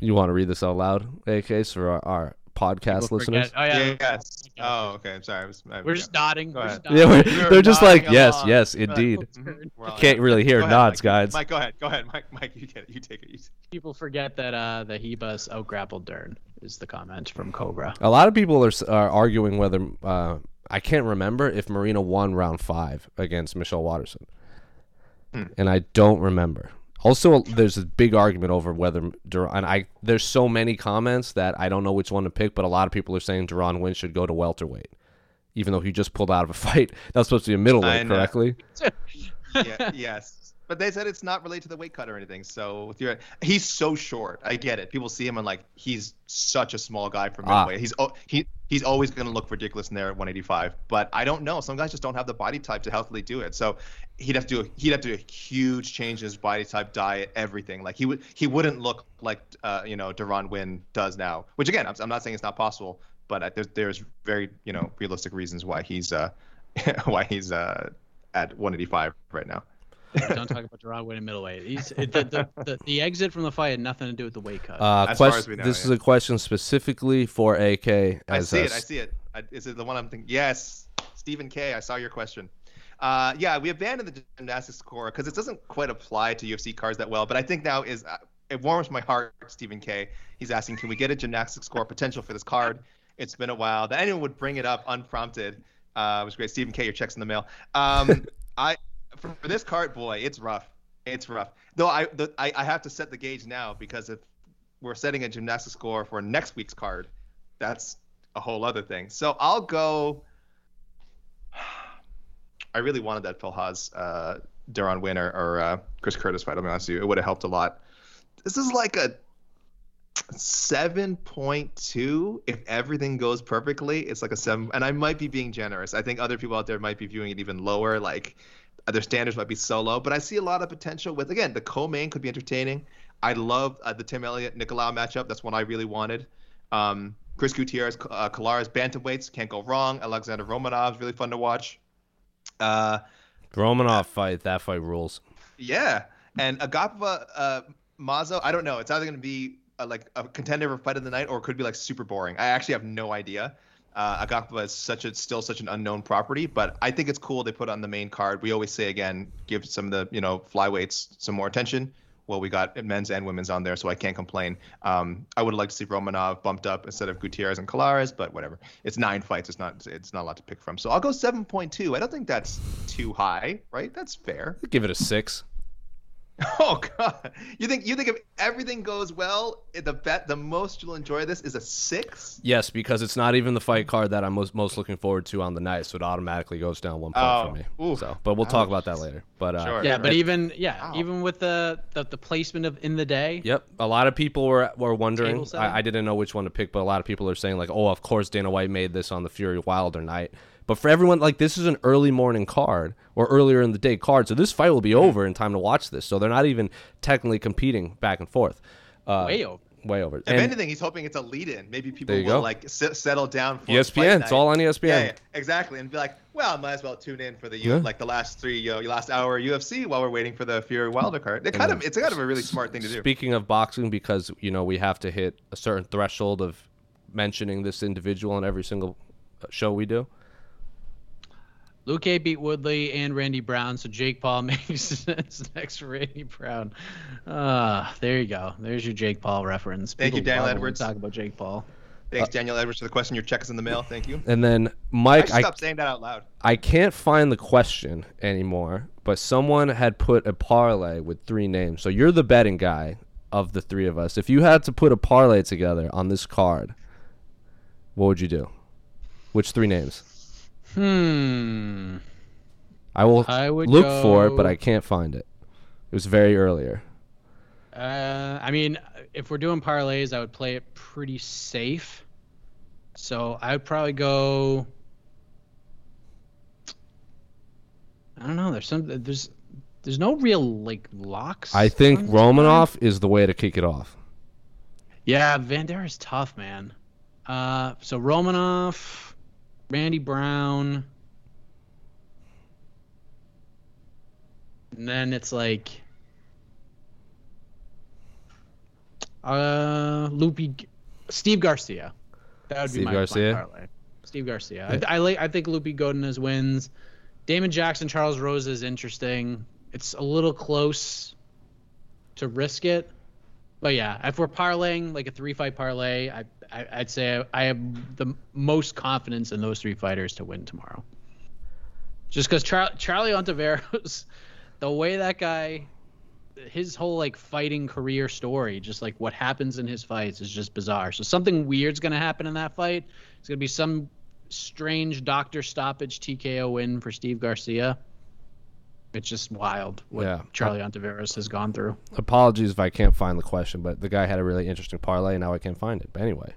You want to read this out loud, AK, for our, our podcast People listeners? forget- Oh yeah. Yes. Oh, okay. I'm sorry. I was, I, We're just nodding. Go We're ahead. just Yeah, we're, We're they're just like, nodding yes, yes, indeed. "What's Dern?" Can't really hear ahead, nods, Mike. guys. Mike, go ahead. Go ahead, Mike. Mike, you get it. You take it. You People forget that uh, the Ribas outgrappled Dern. Is the comment from Cobra. A lot of people are, are arguing whether uh, I can't remember if Marina won round five against Michelle Waterson, and I don't remember. Also, there's a big argument over whether Dur- and I. There's so many comments that I don't know which one to pick, but a lot of people are saying Deron Winn should go to welterweight, even though he just pulled out of a fight that was supposed to be a middleweight, correctly? yeah, yes. But they said it's not related to the weight cut or anything. So he's so short. I get it. People see him and like he's such a small guy for Ah. middleweight. He's he he's always going to look ridiculous in there at 185. But I don't know. Some guys just don't have the body type to healthily do it. So he'd have to do a, he'd have to do a huge change in his body type, diet, everything. Like he would he wouldn't look like uh, you know Deron Winn does now. Which again, I'm, I'm not saying it's not possible, but there's there's very you know realistic reasons why he's uh why he's uh at 185 right now. Don't talk about Deron winning middleweight. He's it, the, the, the the exit from the fight had nothing to do with the weight cut. Uh, As far quest- as we know, this yeah. is a question specifically for AK. I see a I see it. I, is it the one I'm thinking? Yes, Stephen K. I saw your question. Uh, yeah, we abandoned the gymnastics score because it doesn't quite apply to UFC cards that well. But I think now is uh, it warms my heart. Stephen K. He's asking, can we get a gymnastics score potential for this card? It's been a while that anyone would bring it up unprompted. Uh, it was great. Stephen K. Your checks in the mail. Um, I for, for this card, boy, it's rough. It's rough. Though I, the, I I have to set the gauge now because if we're setting a gymnastics score for next week's card, that's a whole other thing. So I'll go. I really wanted that Phil Hawes, uh, Deron Winn or, or uh, Chris Curtis fight. I'll be honest with you, it would have helped a lot. This is like a 7.2 if everything goes perfectly. It's like a seven, and I might be being generous. I think other people out there might be viewing it even lower. Like their standards might be so low, but I see a lot of potential with again the co-main could be entertaining. I love uh, the Tim Elliott Nicolau matchup. That's one I really wanted. Um, Chris Gutierrez, uh, Colares, bantamweights can't go wrong. Alexander Romanov is really fun to watch. Uh, Romanov fight. That fight rules. yeah, and Agapova uh, Mazo. I don't know. It's either going to be uh like a contender for fight of the night, or it could be like super boring. I actually have no idea. Uh, is such a still such an unknown property, but I think it's cool they put on the main card. We always say again, give some of the you know flyweights some more attention. Well, we got men's and women's on there, so I can't complain. Um, I would like to see Romanov bumped up instead of Gutierrez and Colares, but whatever. It's nine fights. It's not. It's not a lot to pick from. So I'll go seven point two. I don't think that's too high, right? That's fair. Give it a six. Oh God! You think you think if everything goes well, the bet the most you'll enjoy this is a six? Yes, because it's not even the fight card that I'm most, most looking forward to on the night, so it automatically goes down one point Oh, for me. oof. So, but we'll talk Ouch. about that later. But uh, Sure. yeah, but right. even yeah, Wow. even with the, the the placement of in the day, Yep, a lot of people were were wondering. I, I didn't know which one to pick, but a lot of people are saying like, "Oh, of course Dana White made this on the Fury Wilder night." But for everyone, like this is an early morning card or earlier in the day card, so this fight will be Mm-hmm. over in time to watch this. So they're not even technically competing back and forth. Uh, way over. way over. If And anything, he's hoping it's a lead-in. Maybe people will go. like s- settle down for ESPN, fight it's night. all on ESPN. Yeah, yeah, exactly, and be like, well, I might as well tune in for the Yeah. like the last three uh, last hour UFC while we're waiting for the Fury Wilder card. It kind of it's kind of a really smart thing to do. Speaking of boxing, because you know we have to hit a certain threshold of mentioning this individual in every single uh, show we do. Luke A beat Woodley and Randy Brown, so Jake Paul makes sense next for Randy Brown. Ah, there you go. There's your Jake Paul reference. Thank you, Daniel love when we Edwards. Talk about Jake Paul. Thanks, Daniel Edwards, for the question. Your check is in the mail. Thank you. And then Mike, should I, stop saying that out loud. I can't find the question anymore, but someone had put a parlay with three names. So you're the betting guy of the three of us. If you had to put a parlay together on this card, what would you do? Which three names? Hmm. I will I would look for it, but I can't find it. It was very earlier. Uh, I mean, if we're doing parlays, I would play it pretty safe. So I would probably go. I don't know. There's some. There's. There's no real like locks. I think this Romanov is the way to kick it off. Yeah, Van Der is tough, man. Uh, so Romanov, Randy Brown, and then it's like, uh, Loopy, Steve Garcia. That would Steve be my, Garcia? my parlay. Steve Garcia. I, I like. I think Loopy Godinez wins. Damon Jackson, Charles Rosa is interesting. It's a little close to risk it. But yeah, if we're parlaying like a three fight parlay, I, I I'd say I have the most confidence in those three fighters to win tomorrow. Just because Char- Charlie Ontiveros, the way that guy, his whole like fighting career story, just like what happens in his fights is just bizarre. So something weird's gonna happen in that fight. It's gonna be some strange doctor stoppage TKO win for Steve Garcia. It's just wild what Yeah. Charlie Ontiveros has gone through. Apologies if I can't find the question, but the guy had a really interesting parlay, and now I can't find it. But anyway,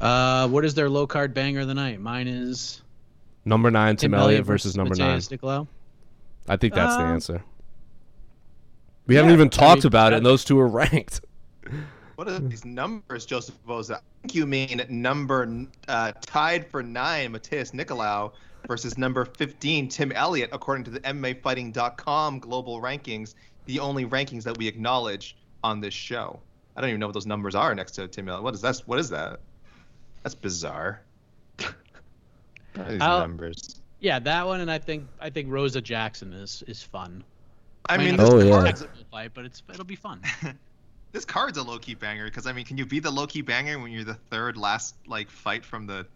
Uh, what is their low card banger of the night? Mine is number nine, Tim, Elliott versus number nine. Matheus Nicolau. I think that's the Um, answer. We haven't yeah, even I talked mean, about it, and those two are ranked. What are these numbers, Joseph Boza? I think you mean number uh, tied for nine, Matheus Nicolau. Versus number 15 Tim Elliott, according to the MMAfighting.com global rankings, the only rankings that we acknowledge on this show. I don't even know what those numbers are next to Tim Elliott. What is that? What is that? That's bizarre. These I'll- numbers. Yeah, that one, and I think I think Rosa Jackson is is fun. I Might mean, this Oh, a yeah. card's technical fight, but it's it'll be fun. this card's a low key banger because I mean, can you be the low key banger when you're the third last like fight from the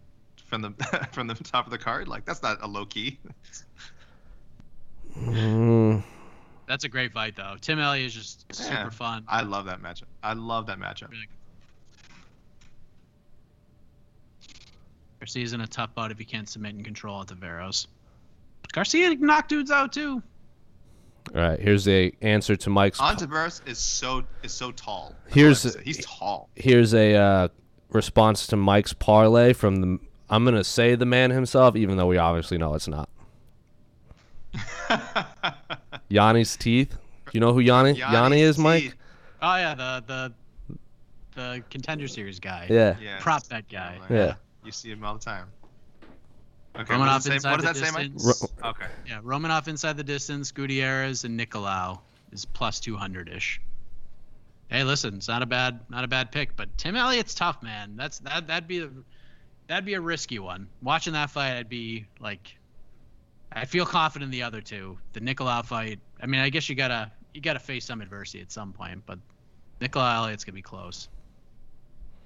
from the from the top of the card? Like that's not a low key. Mm, That's a great fight, though. Tim Elliott is just super Yeah. fun. I love that matchup. I love that matchup. Garcia's in a tough bout if he can't submit and control at the Veros. Garcia knocked dudes out too. all right, here's the answer to Mike's. Ontiveros is so is so tall. That's Here's- have to say. he's tall. Here's a uh, response to Mike's parlay from the. I'm gonna say the man himself, even though we obviously know it's not. Yanni's teeth. You know who Yanni Yanni is, Mike? Oh yeah, the the the contender series guy. Yeah. Yeah. Prop bet guy. Oh yeah. You see him all the time. Okay. Romanov What does, it say? inside What does the that say, Mike? distance. Okay. Yeah, Romanov inside the distance, Gutierrez and Nicolau is plus 200 ish. Hey, listen, it's not a bad not a bad pick, but Tim Elliott's tough, man. That's that that'd be a that'd be a risky one. Watching that fight, I'd be like, I feel confident in the other two. The Nicolau fight, I mean, I guess you gotta you gotta face some adversity at some point, but Nicolau Elliott's gonna be close.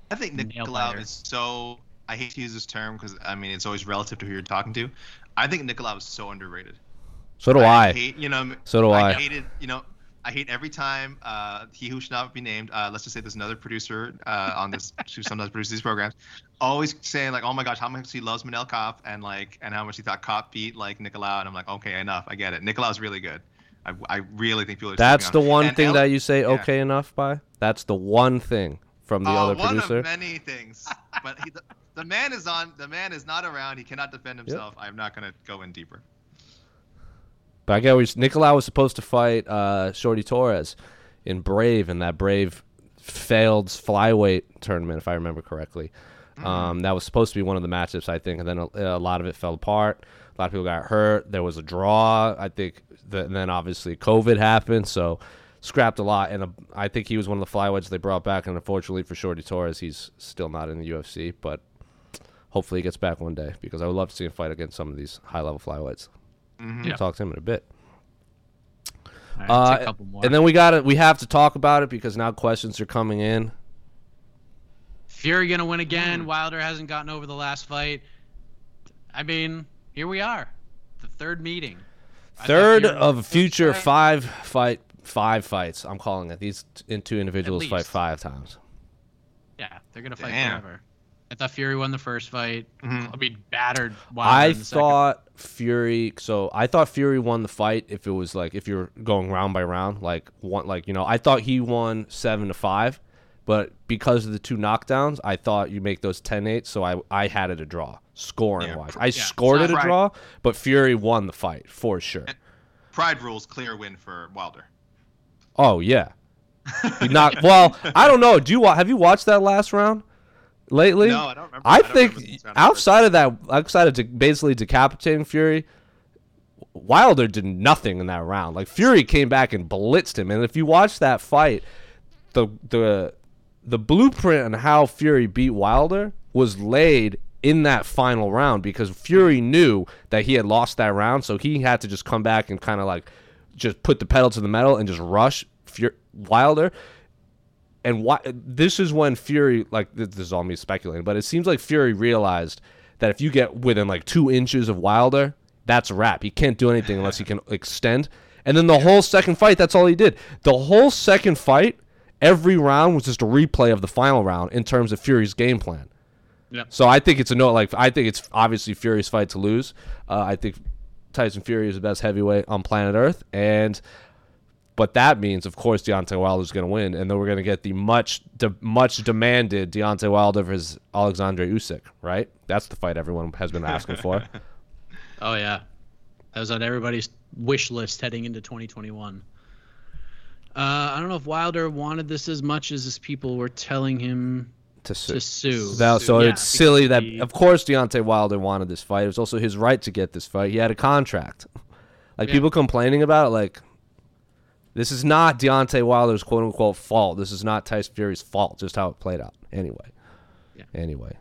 I think Nail Nicolau is so. I hate to use this term because I mean it's always relative to who you're talking to. I think Nicolau is so underrated. So do I. hate, you know, So do I. I hated, you know, I hate every time uh, he who should not be named. Uh, let's just say there's another producer uh, on this who sometimes produces these programs, always saying like, "Oh my gosh, how much he loves Manel Kape and like, and how much he thought Kape beat like Nicolau." And I'm like, okay, enough. I get it. Nicolau's really good. I, I really think people are. That's the on one And thing that you say yeah. okay enough by. That's the one thing from the Uh, other one producer. of many things, but he, the, the man is on. The man is not around. He cannot defend himself. I'm not going to go in deeper. But I get we Nicolau was supposed to fight uh, Shorty Torres in Brave in that Brave failed flyweight tournament, if I remember correctly. Um, that was supposed to be one of the matchups, I think, and then a, a lot of it fell apart. A lot of people got hurt. There was a draw, I think, the, and then obviously COVID happened, so scrapped a lot. And uh I think he was one of the flyweights they brought back. And unfortunately for Shorty Torres, he's still not in the UFC, but hopefully he gets back one day because I would love to see him fight against some of these high level flyweights. We'll Yeah. talk to him in a bit. All right, Uh, a more. and then we got to We have to talk about it because now questions are coming in. Fury gonna win again. Wilder hasn't gotten over the last fight. I mean, here we are, the third meeting. Third of was future fight. five fight five fights. I'm calling it. These two individuals fight five times. Yeah, they're gonna fight Damn. forever. I thought Fury won the first fight. Mhm. I mean, battered. Wilder I in second. thought Fury. So I thought Fury won the fight if it was like if you're going round by round, like one, like you know, I thought he won seven to five, but because of the two knockdowns, I thought you make those 10-8, So I I had it a draw scoring Yeah. wise. I scored so it a I- draw, but Fury won the fight for sure. Pride rules clear win for Wilder. Oh yeah. He knocked. well, I don't know. Do you have you watched that last round lately? No, I don't remember. I I don't think remember outside of that, outside of de- basically decapitating Fury, Wilder did nothing in that round. Like Fury came back and blitzed him, and if you watch that fight, the the the blueprint on how Fury beat Wilder was laid in that final round because Fury knew that he had lost that round, so he had to just come back and kind of like just put the pedal to the metal and just rush Fury, Wilder. And why, this is when Fury, like th- this is all me speculating, but it seems like Fury realized that if you get within like two inches of Wilder, that's a wrap. He can't do anything unless he can extend. And then the whole second fight, that's all he did. The whole second fight, every round was just a replay of the final round in terms of Fury's game plan. Yep. So I think it's a no. Like I think it's obviously Fury's fight to lose. Uh, I think Tyson Fury is the best heavyweight on planet Earth, and but that means, of course, Deontay Wilder is going to win, and then we're going to get the much de- much demanded Deontay Wilder versus Alexandre Usyk. Right? That's the fight everyone has been asking for. Oh yeah, that was on everybody's wish list heading into 2021. Uh, I don't know if Wilder wanted this as much as his people were telling him to sue. to sue. That- so Yeah, it's silly that, he- of course, Deontay Wilder wanted this fight. It was also his right to get this fight. He had a contract. Like Yeah. people complaining about it, like this is not Deontay Wilder's quote unquote fault. This is not Tyson Fury's fault. Just how it played out. Anyway. Yeah. Anyway,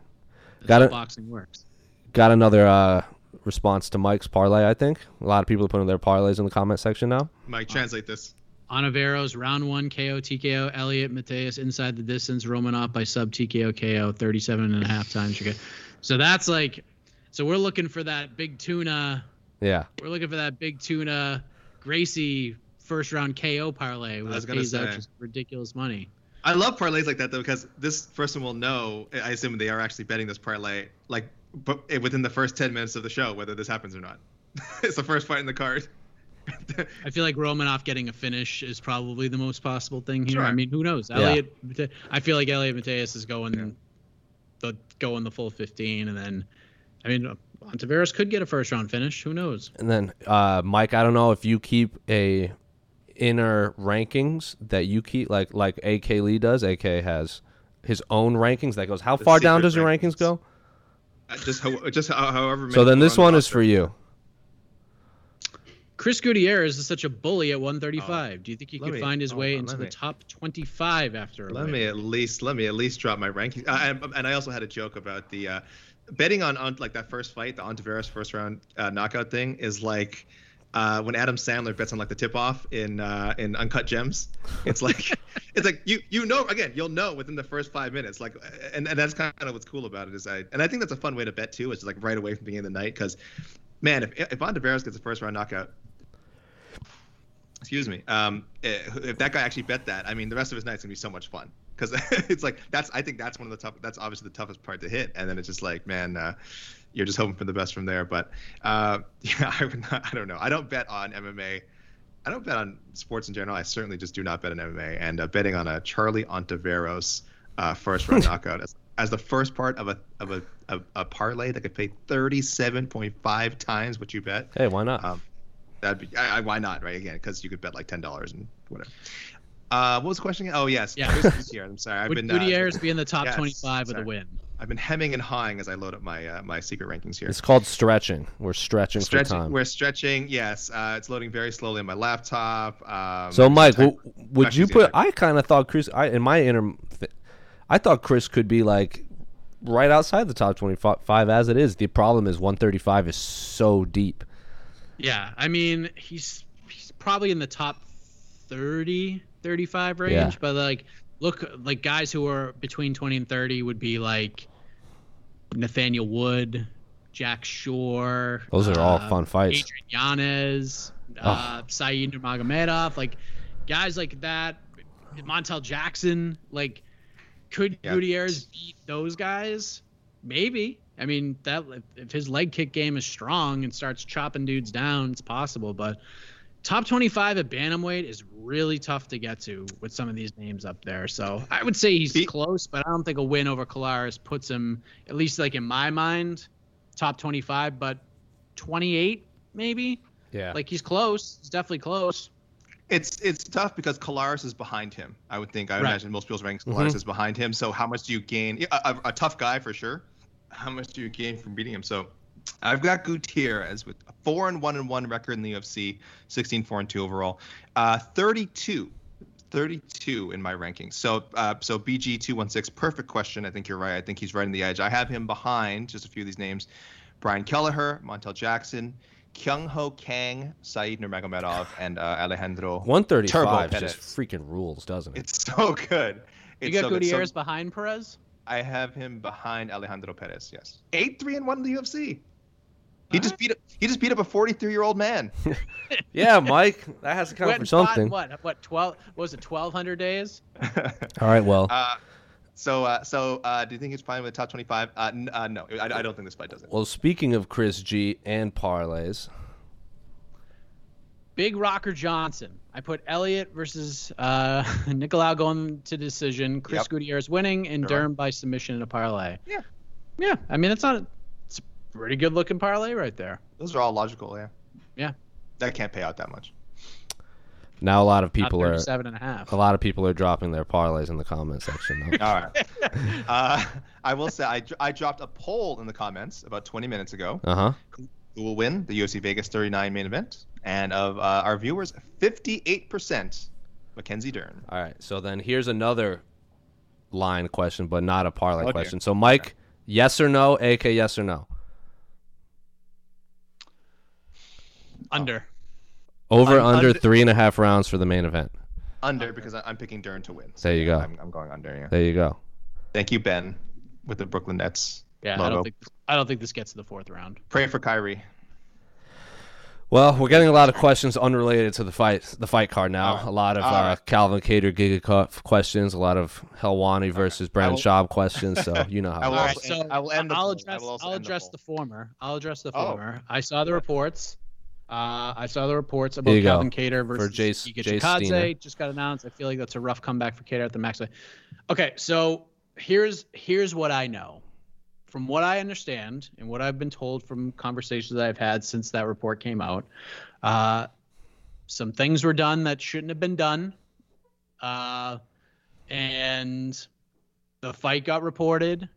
that's got how it. boxing works. got another uh, response to Mike's parlay. I think a lot of people are putting their parlays in the comment section now. Mike, translate this. Ontiveros, round one KO, TKO, Elliott, Matheus inside the distance, Romanov by sub TKO, KO, 37 and a half times. Okay. So that's like, so we're looking for that big tuna. Yeah. We're looking for that big tuna Gracie first round KO parlay was that gonna pays out say. just ridiculous money. I love parlays like that though because this person will know. I assume they are actually betting this parlay like, but within the first ten minutes of the show whether this happens or not. it's the first fight in the card. I feel like Romanov getting a finish is probably the most possible thing here. Sure. I mean, who knows? Yeah. Elliott, I feel like Elliott Matheus is going the going the full 15, and then, I mean, Ontiveros could get a first round finish. Who knows? And then uh, Mike, I don't know if you keep a inner rankings that you keep like like AK Lee does. AK has his own rankings that goes. How far down does your rankings rankings. go? Uh, just how, just how, however. So then this on one the is for you. Chris Gutierrez is such a bully at 135. Do you think he could me- find his hold way into let the top 25 after a Let win? me at least let me at least drop my rankings. Uh, and, and I also had a joke about the uh, betting on, on like that first fight, the Ontiveros first round uh, knockout thing is like uh, when Adam Sandler bets on like the tip off in uh, in Uncut Gems. It's like it's like you you know again you'll know within the first five minutes like and, and that's kind of what's cool about it is I and I think that's a fun way to bet too is like right away from the beginning of the night because man if if Ontiveros gets a first round knockout excuse me. Um eh, if that guy actually bet that i mean the rest of his night's gonna be so much fun. Because it's like that's i think that's one of the tough that's obviously the toughest part to hit. And then it's just like man uh, you're just hoping for the best from there. But uh yeah i would not, i don't know. I don't bet on mma i don't bet on sports in general. I certainly just do not bet on mma and uh, betting on a charlie ontiveros uh first round knockout as, as the first part of a of a, a, a parlay that could pay 37.5 times what you bet. Hey, why not? um, that'd be I, I, why not right again because you could bet like ten dollars and whatever. Uh, what was the question? Oh yes, Yeah. Chris Gutierrez. I'm sorry, I've Would been uh, Gutierrez be in the top yes, 25 with a win? I've been hemming and hawing as I load up my uh, my secret rankings here. it's called stretching. We're stretching, for Stretching, time. we're stretching. Yes, uh, it's loading very slowly on my laptop. Um, So, Mike, type- w- would you put? I kind of thought Chris. I in my inner, th- I thought Chris could be like right outside the top twenty-five as it is. The problem is one thirty-five is so deep. Yeah, I mean, he's he's probably in the top 30, 35 range, Yeah. but like look like guys who are between 20 and 30 would be like Nathaniel Wood, Jack Shore. Those are all uh, fun fights. Adrian Yanez, uh, Saeed Nurmagomedov, like guys like that. Montel Jackson, like could Yeah. Gutierrez beat those guys? Maybe. I mean, that if his leg kick game is strong and starts chopping dudes down, it's possible. But top 25 at bantamweight is really tough to get to with some of these names up there. So I would say he's He- close, but I don't think a win over Colares puts him, at least like in my mind, top 25. But 28 maybe. Yeah. Like he's close. He's definitely close. It's it's tough because Colares is behind him. I would think. I would Right. imagine most people's rankings Mhm. Colares is behind him. So how much do you gain? A, a, a tough guy for sure. How much do you gain from beating him? So I've got Gutierrez with a four and one and one record in the UFC, 16 four and two overall, uh, 32. 32 in my rankings. So, uh, so BG two one six. Perfect question. I think you're right. I think he's right in the edge. I have him behind just a few of these names: Brian Kelleher, Montel Jackson, Kyung Ho Kang, Saeed Nurmagomedov, and uh, Alejandro. One thirty-five Turbo just freaking rules, doesn't it? It's so good. You got so good. So Gutierrez behind Perez? I have him behind Alejandro Perez. Yes, eight three and one in the UFC. He just beat up, he just beat up a 43 year old man. yeah, Mike, that has to count Went for and fought, something. What? What? 12? What was it? 1,200 days? All right, well, uh, so uh, so uh, do you think he's playing with the top 25? Uh, n- uh, no, I, I don't think this fight does it. well. Speaking of Chris G and parlays, Big Rocker Johnson. I put Elliott versus uh, Nicolau going to decision. Chris Yep. Gutierrez winning, and Sure. Durham by submission in a parlay. Yeah. Yeah. I mean, it's not. It's a pretty good looking parlay right there. Those are all logical. Yeah. Yeah. That can't pay out that much. Now a lot of people are seven and a lot of people are dropping their parlays in the comment section. All right. uh, I will say I, I dropped a poll in the comments about 20 minutes ago. Uh huh. Who will win the UFC Vegas 39 main event? And of uh, our viewers, 58% Mackenzie Dern. All right. So then here's another line question, but not a parlay Oh, dear. question. So Mike, yes or no? AK, yes or no? Under. Over I'm under under- three and a half rounds for the main event. Under because I, I'm picking Dern to win. So There you go. I'm, I'm going under. Yeah. There you go. Thank you, Ben, with the Brooklyn Nets Yeah, I don't think I don't think this gets to the fourth round. Pray for Kyrie. Well, we're getting a lot of questions unrelated to the fight, the fight card now. All right. A lot of All uh, right. Calvin Kattar Giga questions, a lot of Helwani versus Brandon will- Schaub questions. So you know I how will it All goes. right, so I will end the I'll poll. I address will I'll end the address poll. the former. I'll address the Oh. former. I saw the reports. Uh, I saw the reports about. Calvin Kattar versus Jace- Giga Jace Chikadze. Steiner. Just got announced. I feel like that's a rough comeback for Kattar at the max. Okay, so here's here's what I know. From what I understand and what I've been told from conversations I've had since that report came out, uh, some things were done that shouldn't have been done. Uh, and the fight got reported.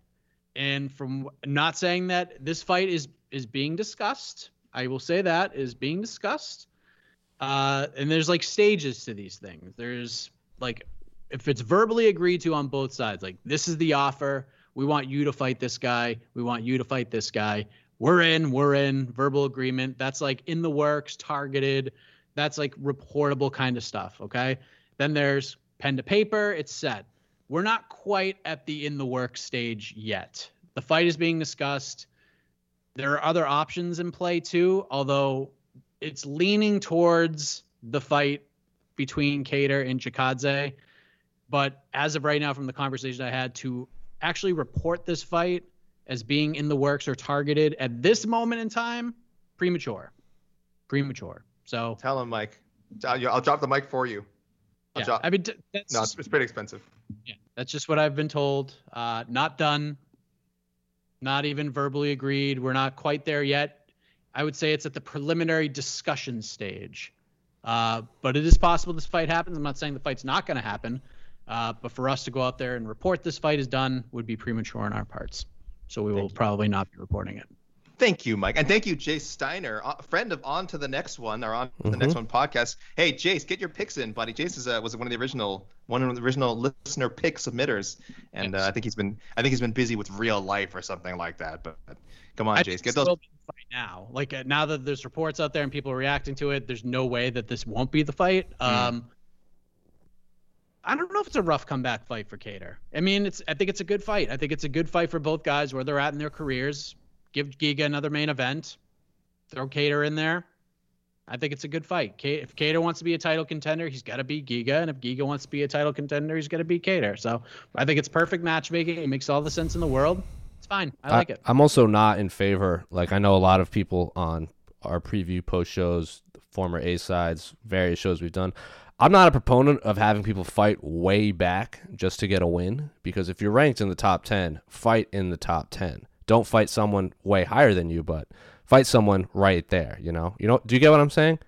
And from not saying that this fight is is being discussed i will say that is being discussed. Uh and there's like stages to these things. There's like if it's verbally agreed to on both sides like this is the offer we want you to fight this guy. We want you to fight this guy. We're in we're in. Verbal agreement. That's like in the works targeted. That's like reportable kind of stuff okay? Then there's pen to paper. It's set. We're not quite at the in the work stage yet. The fight is being discussed. There are other options in play too although it's leaning towards the fight between Kattar and Chikadze. But as of right now from the conversation I had to actually report this fight as being in the works or targeted at this moment in time premature premature so Tell him, Mike. I'll, drop the mic for you. I'll yeah, drop. I mean that's no, it's, it's pretty expensive. yeah, that's just what I've been told. Uh, not done. Not even verbally agreed. We're not quite there yet. I would say it's at the preliminary discussion stage. Uh, but it is possible this fight happens. I'm not saying the fight's not going to happen. Uh, but for us to go out there and report this fight is done would be premature on our parts. So we will probably not be reporting it. Thank you, Mike, and thank you, Jace Steiner, a friend of On to the Next One or On to the Mm-hmm. Next One podcast. Hey, Jace, get your picks in, buddy. Jace is, uh, was one of the original one of the original listener pick submitters, and uh, I think he's been I think he's been busy with real life or something like that. But come on, I Jace, get those. will be the fight now. Like uh, now that there's reports out there and people are reacting to it, there's no way that this won't be the fight. Hmm. Um, I don't know if it's a rough comeback fight for Kattar. I mean, it's I think it's a good fight. I think it's a good fight for both guys where they're at in their careers. Give Giga another main event. Throw Kattar in there. I think it's a good fight. Ca- If Kattar wants to be a title contender, he's got to beat Giga, and if Giga wants to be a title contender, he's got to beat Kattar. So I think it's perfect matchmaking. It makes all the sense in the world. It's fine. I like it. I'm also not in favor. Like I know a lot of people on our preview post shows, former A sides, various shows we've done. I'm not a proponent of having people fight way back just to get a win because if you're ranked in the top 10, fight in the top 10. Don't fight someone way higher than you, but fight someone right there, you know? You know, do you get what I'm saying?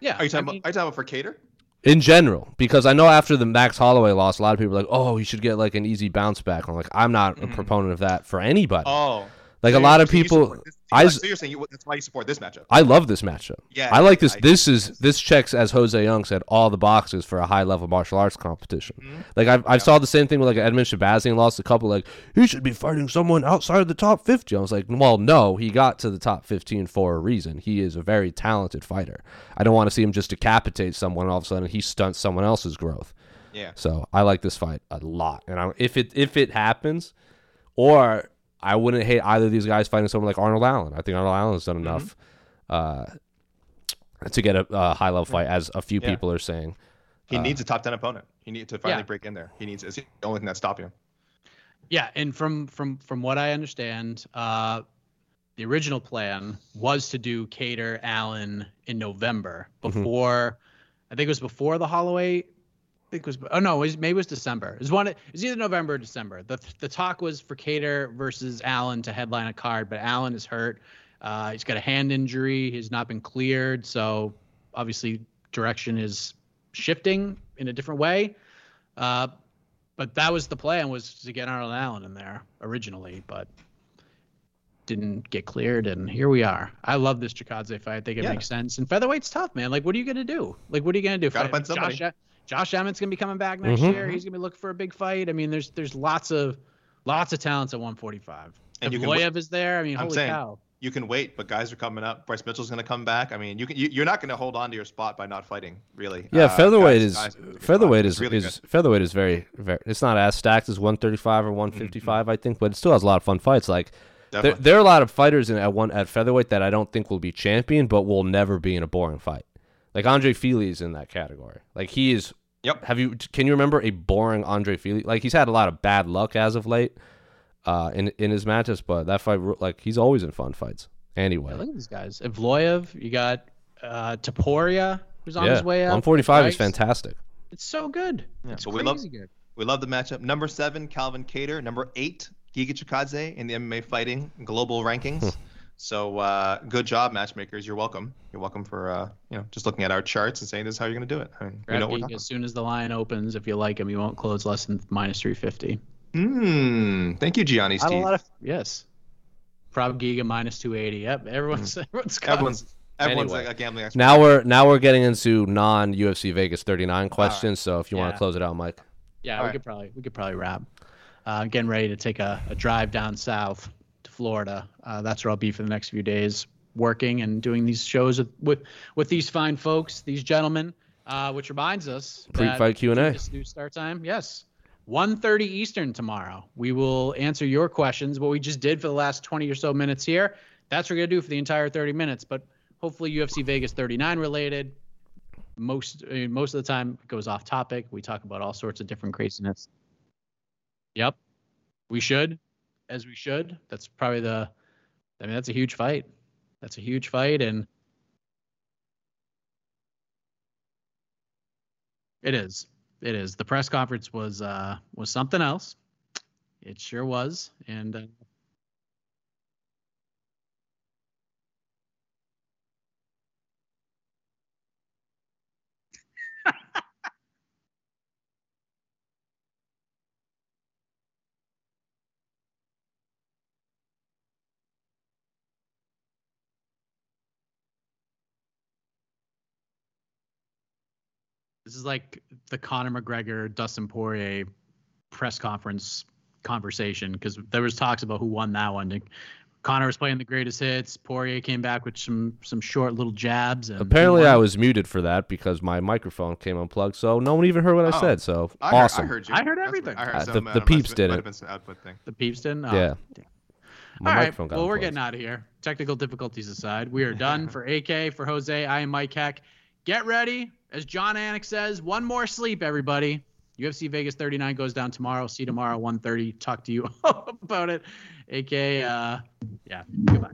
Yeah. Are you talking I mean- about? Are you talking about for Kattar? In general, because I know after the Max Holloway loss, a lot of people are like, "Oh, you should get like an easy bounce back." I'm like, I'm not a mm-hmm. proponent of that for anybody. Oh, like so a lot of people, support this- I so you're saying you, that's why you support this matchup? I love this matchup. Yeah, I like this. I- this is this checks as Jose Young said all the boxes for a high level martial arts competition. Mm-hmm. Like I've I saw the same thing with like Edmen Shahbazyan lost a couple like he should be fighting someone outside of the top fifty. I was like, well, no, he got to the top fifteen for a reason. He is a very talented fighter. I don't want to see him just decapitate someone and all of a sudden he stunts someone else's growth. Yeah. So I like this fight a lot, and I, if it if it happens, or I wouldn't hate either of these guys fighting someone like Arnold Allen. I think Arnold Allen has done Mm-hmm. enough uh, to get a, a high level fight, as a few Yeah. people are saying. He needs a top ten opponent. He needs to finally Yeah. break in there. He needs. It's the only thing that's stopping him. Yeah, and from from from what I understand, uh, the original plan was to do Kattar Allen in November before, I think it was before the Holloway. I think it was oh no, it was, maybe it was December. It was one. It was either November or December. the The talk was for Kattar versus Allen to headline a card, but Allen is hurt. Uh, he's got a hand injury. He's not been cleared, so obviously direction is shifting in a different way. Uh, but that was the plan was to get Arnold Allen in there originally, but didn't get cleared, and here we are. I love this Chikadze fight. I think it Yeah. makes sense. And featherweight's tough, man. Like, what are you gonna do? Like, what are you gonna do? Gotta find somebody. Josh, Josh Emmett's gonna be coming back next Mhm. year. He's gonna be looking for a big fight. I mean, there's there's lots of lots of talents at 145. And And you if can w- Loyev is there, I mean, I'm holy saying, cow. You can wait, but guys are coming up. Bryce Mitchell's going to come back. I mean, you can. You, you're not going to hold on to your spot by not fighting, really. Yeah, Uh, featherweight guys- is guys are in a good featherweight is, really is good. featherweight is very very. It's not as stacked as 135 or 155, I think, but it still has a lot of fun fights. Like there, there are a lot of fighters in at one at featherweight that I don't think will be champion, but will never be in a boring fight. Like Andre Fili is in that category. Like he is. Yep. Have you? Can you remember a boring Andre Fili? Like he's had a lot of bad luck as of late, uh, in in his matches, but that fight, like he's always in fun fights. Anyway, Yeah, look at these guys. Evloev, you got uh, Topuria, who's on yeah, his way up. 145 is Bryce. fantastic. It's so good. Yeah, It's but we love crazy good. we love the matchup. Number seven, Calvin Kattar. Number eight, Giga Chikadze in the MMA fighting global rankings. So uh, good job, matchmakers. You're welcome. You're welcome for uh, you know just looking at our charts and saying this is how you're going to do it. I mean, we know what we're as soon as the line opens. If you like him, you won't close less than minus 350. Hmm. Thank you, Gianni Not a lot of yes. Prob Giga minus 280. Yep, everyone's everyone's got Everyone's everyone's Anyway. like a gambling expert. Now we're now we're getting into non UFC Vegas 39 questions. So if you want to close it out, Mike. Yeah, All we right. could probably we could probably wrap. Uh, getting ready to take a, a drive down south to Florida. Uh, that's where I'll be for the next few days, working and doing these shows with with, with these fine folks, these gentlemen. Uh, which reminds us Pre-fight Q&A. This new start time, yes, 1.30 Eastern tomorrow. We will answer your questions. What we just did for the last 20 or so minutes here, that's what we're gonna do for the entire 30 minutes. But hopefully UFC Vegas 39 related. Most I mean, most of the time it goes off topic. We talk about all sorts of different craziness. Yep, we should, as we should. That's probably the. I mean, that's a huge fight. That's a huge fight, and it is. It is. The press conference was uh was something else. It sure was, and. Uh, is like the Conor McGregor Dustin Poirier press conference conversation because there was talks about who won that one. Like, Conor was playing the greatest hits. Poirier came back with some some short little jabs. And Apparently. I was muted for that because my microphone came unplugged, so no one even heard what I Oh. said. So I heard, awesome. I heard you. I heard everything. what- I heard Uh, some, the- the peeps have did been- might it. have been some output thing. the peeps didn't. Oh, yeah. My All right. microphone got Well, we're getting out of here. Technical difficulties aside, we are done for AK, for Jose. I am Mike Heck. Get ready. As Jon Anik says, one more sleep, everybody. UFC Vegas 39 goes down tomorrow. See you tomorrow, 1.30. Talk to you about it. AK, uh, yeah, goodbye.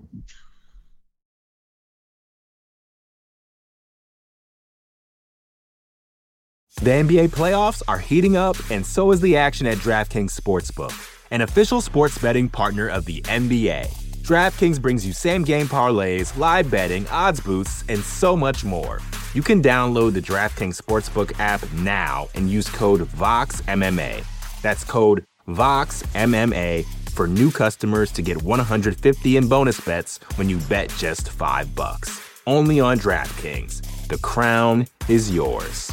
The NBA playoffs are heating up, and so is the action at DraftKings Sportsbook, an official sports betting partner of the NBA. DraftKings brings you same game parlays, live betting, odds boosts, and so much more. You can download the DraftKings Sportsbook app now and use code VOXMMA. That's code VOXMMA for new customers to get 150 in bonus bets when you bet just 5 bucks. Only on DraftKings. The crown is yours.